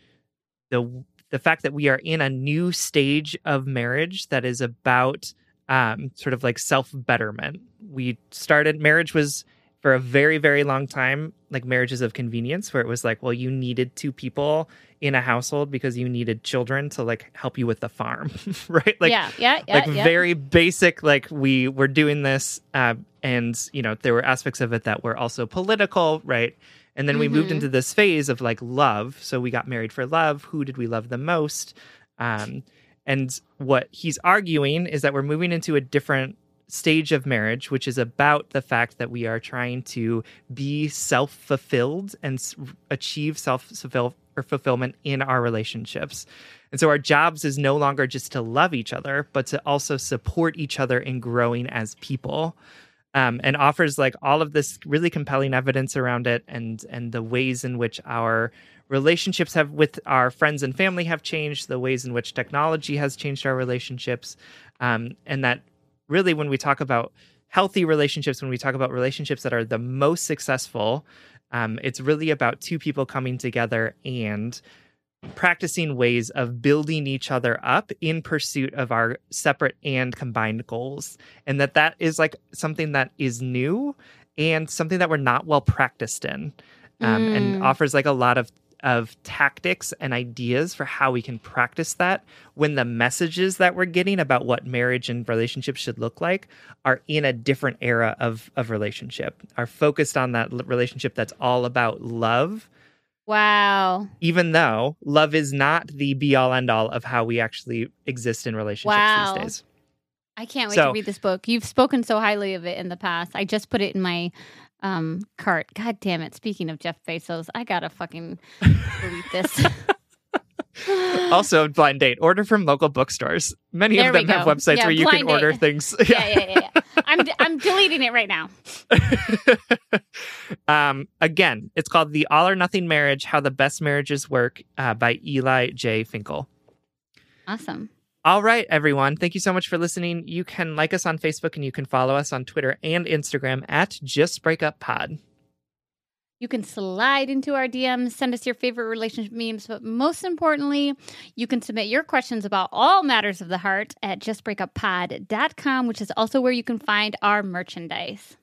the the fact that we are in a new stage of marriage that is about um, sort of like self betterment. We started marriage was for a very very long time like marriages of convenience where it was like well you needed two people in a household because you needed children to like help you with the farm right like yeah, yeah, yeah, like yeah. very basic like we were doing this uh, and you know there were aspects of it that were also political right and then we moved Mhm. into this phase of like love so we got married for love who did we love the most um, and what he's arguing is that we're moving into a different stage of marriage which is about the fact that we are trying to be self-fulfilled and s- achieve or fulfillment in our relationships and so our jobs is no longer just to love each other, but to also support each other in growing as people. Um, and offers like all of this really compelling evidence around it and and the ways in which our relationships have with our friends and family have changed, the ways in which technology has changed our relationships. Um, and that really when we talk about healthy relationships, when we talk about relationships that are the most successful, um, it's really about two people coming together and practicing ways of building each other up in pursuit of our separate and combined goals and that that is like something that is new and something that we're not well practiced in um, and Mm. offers like a lot of of tactics and ideas for how we can practice that when the messages that we're getting about what marriage and relationships should look like are in a different era of of relationship are focused on that relationship that's all about love wow. even though love is not the be all end all of how we actually exist in relationships Wow. these days. I can't wait So- to read this book. You've spoken so highly of it in the past. I just put it in my um, cart. God damn it. Speaking of Jeff Bezos, I gotta fucking read this. Also, blind date order from local bookstores. Many There of them have websites Yeah, where you can blind order things. yeah, yeah, yeah. yeah. I'm, I'm deleting it right now. um, again, it's called The All or Nothing Marriage How the Best Marriages Work uh, by Eli J. Finkel. Awesome. All right, everyone. Thank you so much for listening. You can like us on Facebook and you can follow us on Twitter and Instagram at Just Breakup Pod. You can slide into our DMs, send us your favorite relationship memes, but most importantly, you can submit your questions about all matters of the heart at justbreakuppod.com, which is also where you can find our merchandise.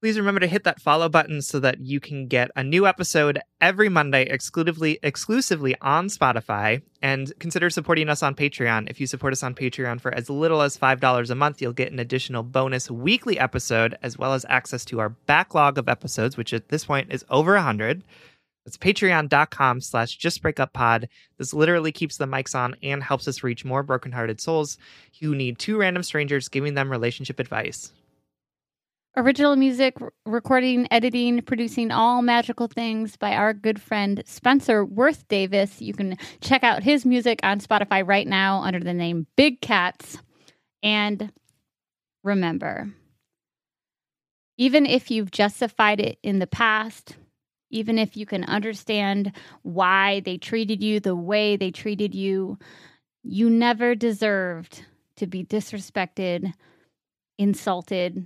Please remember to hit that follow button so that you can get a new episode every Monday exclusively exclusively on Spotify and consider supporting us on Patreon. If you support us on Patreon for as little as $5 a month, you'll get an additional bonus weekly episode as well as access to our backlog of episodes which at this point is over 100. That's patreon.com slash justbreakuppod. This literally keeps the mics on and helps us reach more brokenhearted souls who need two random strangers giving them relationship advice. Original music, recording, editing, producing all magical things by our good friend Spencer Wirth-Davis. You can check out his music on Spotify right now under the name Big Cats. And remember, even if you've justified it in the past, even if you can understand why they treated you the way they treated you, you never deserved to be disrespected, insulted,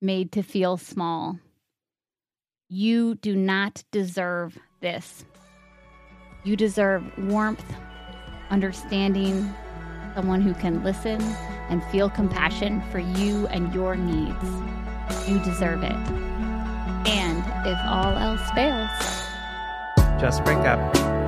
made to feel small. You do not deserve this. You deserve warmth, understanding, someone who can listen and feel compassion for you and your needs. You deserve it. And if all else fails, Just break up.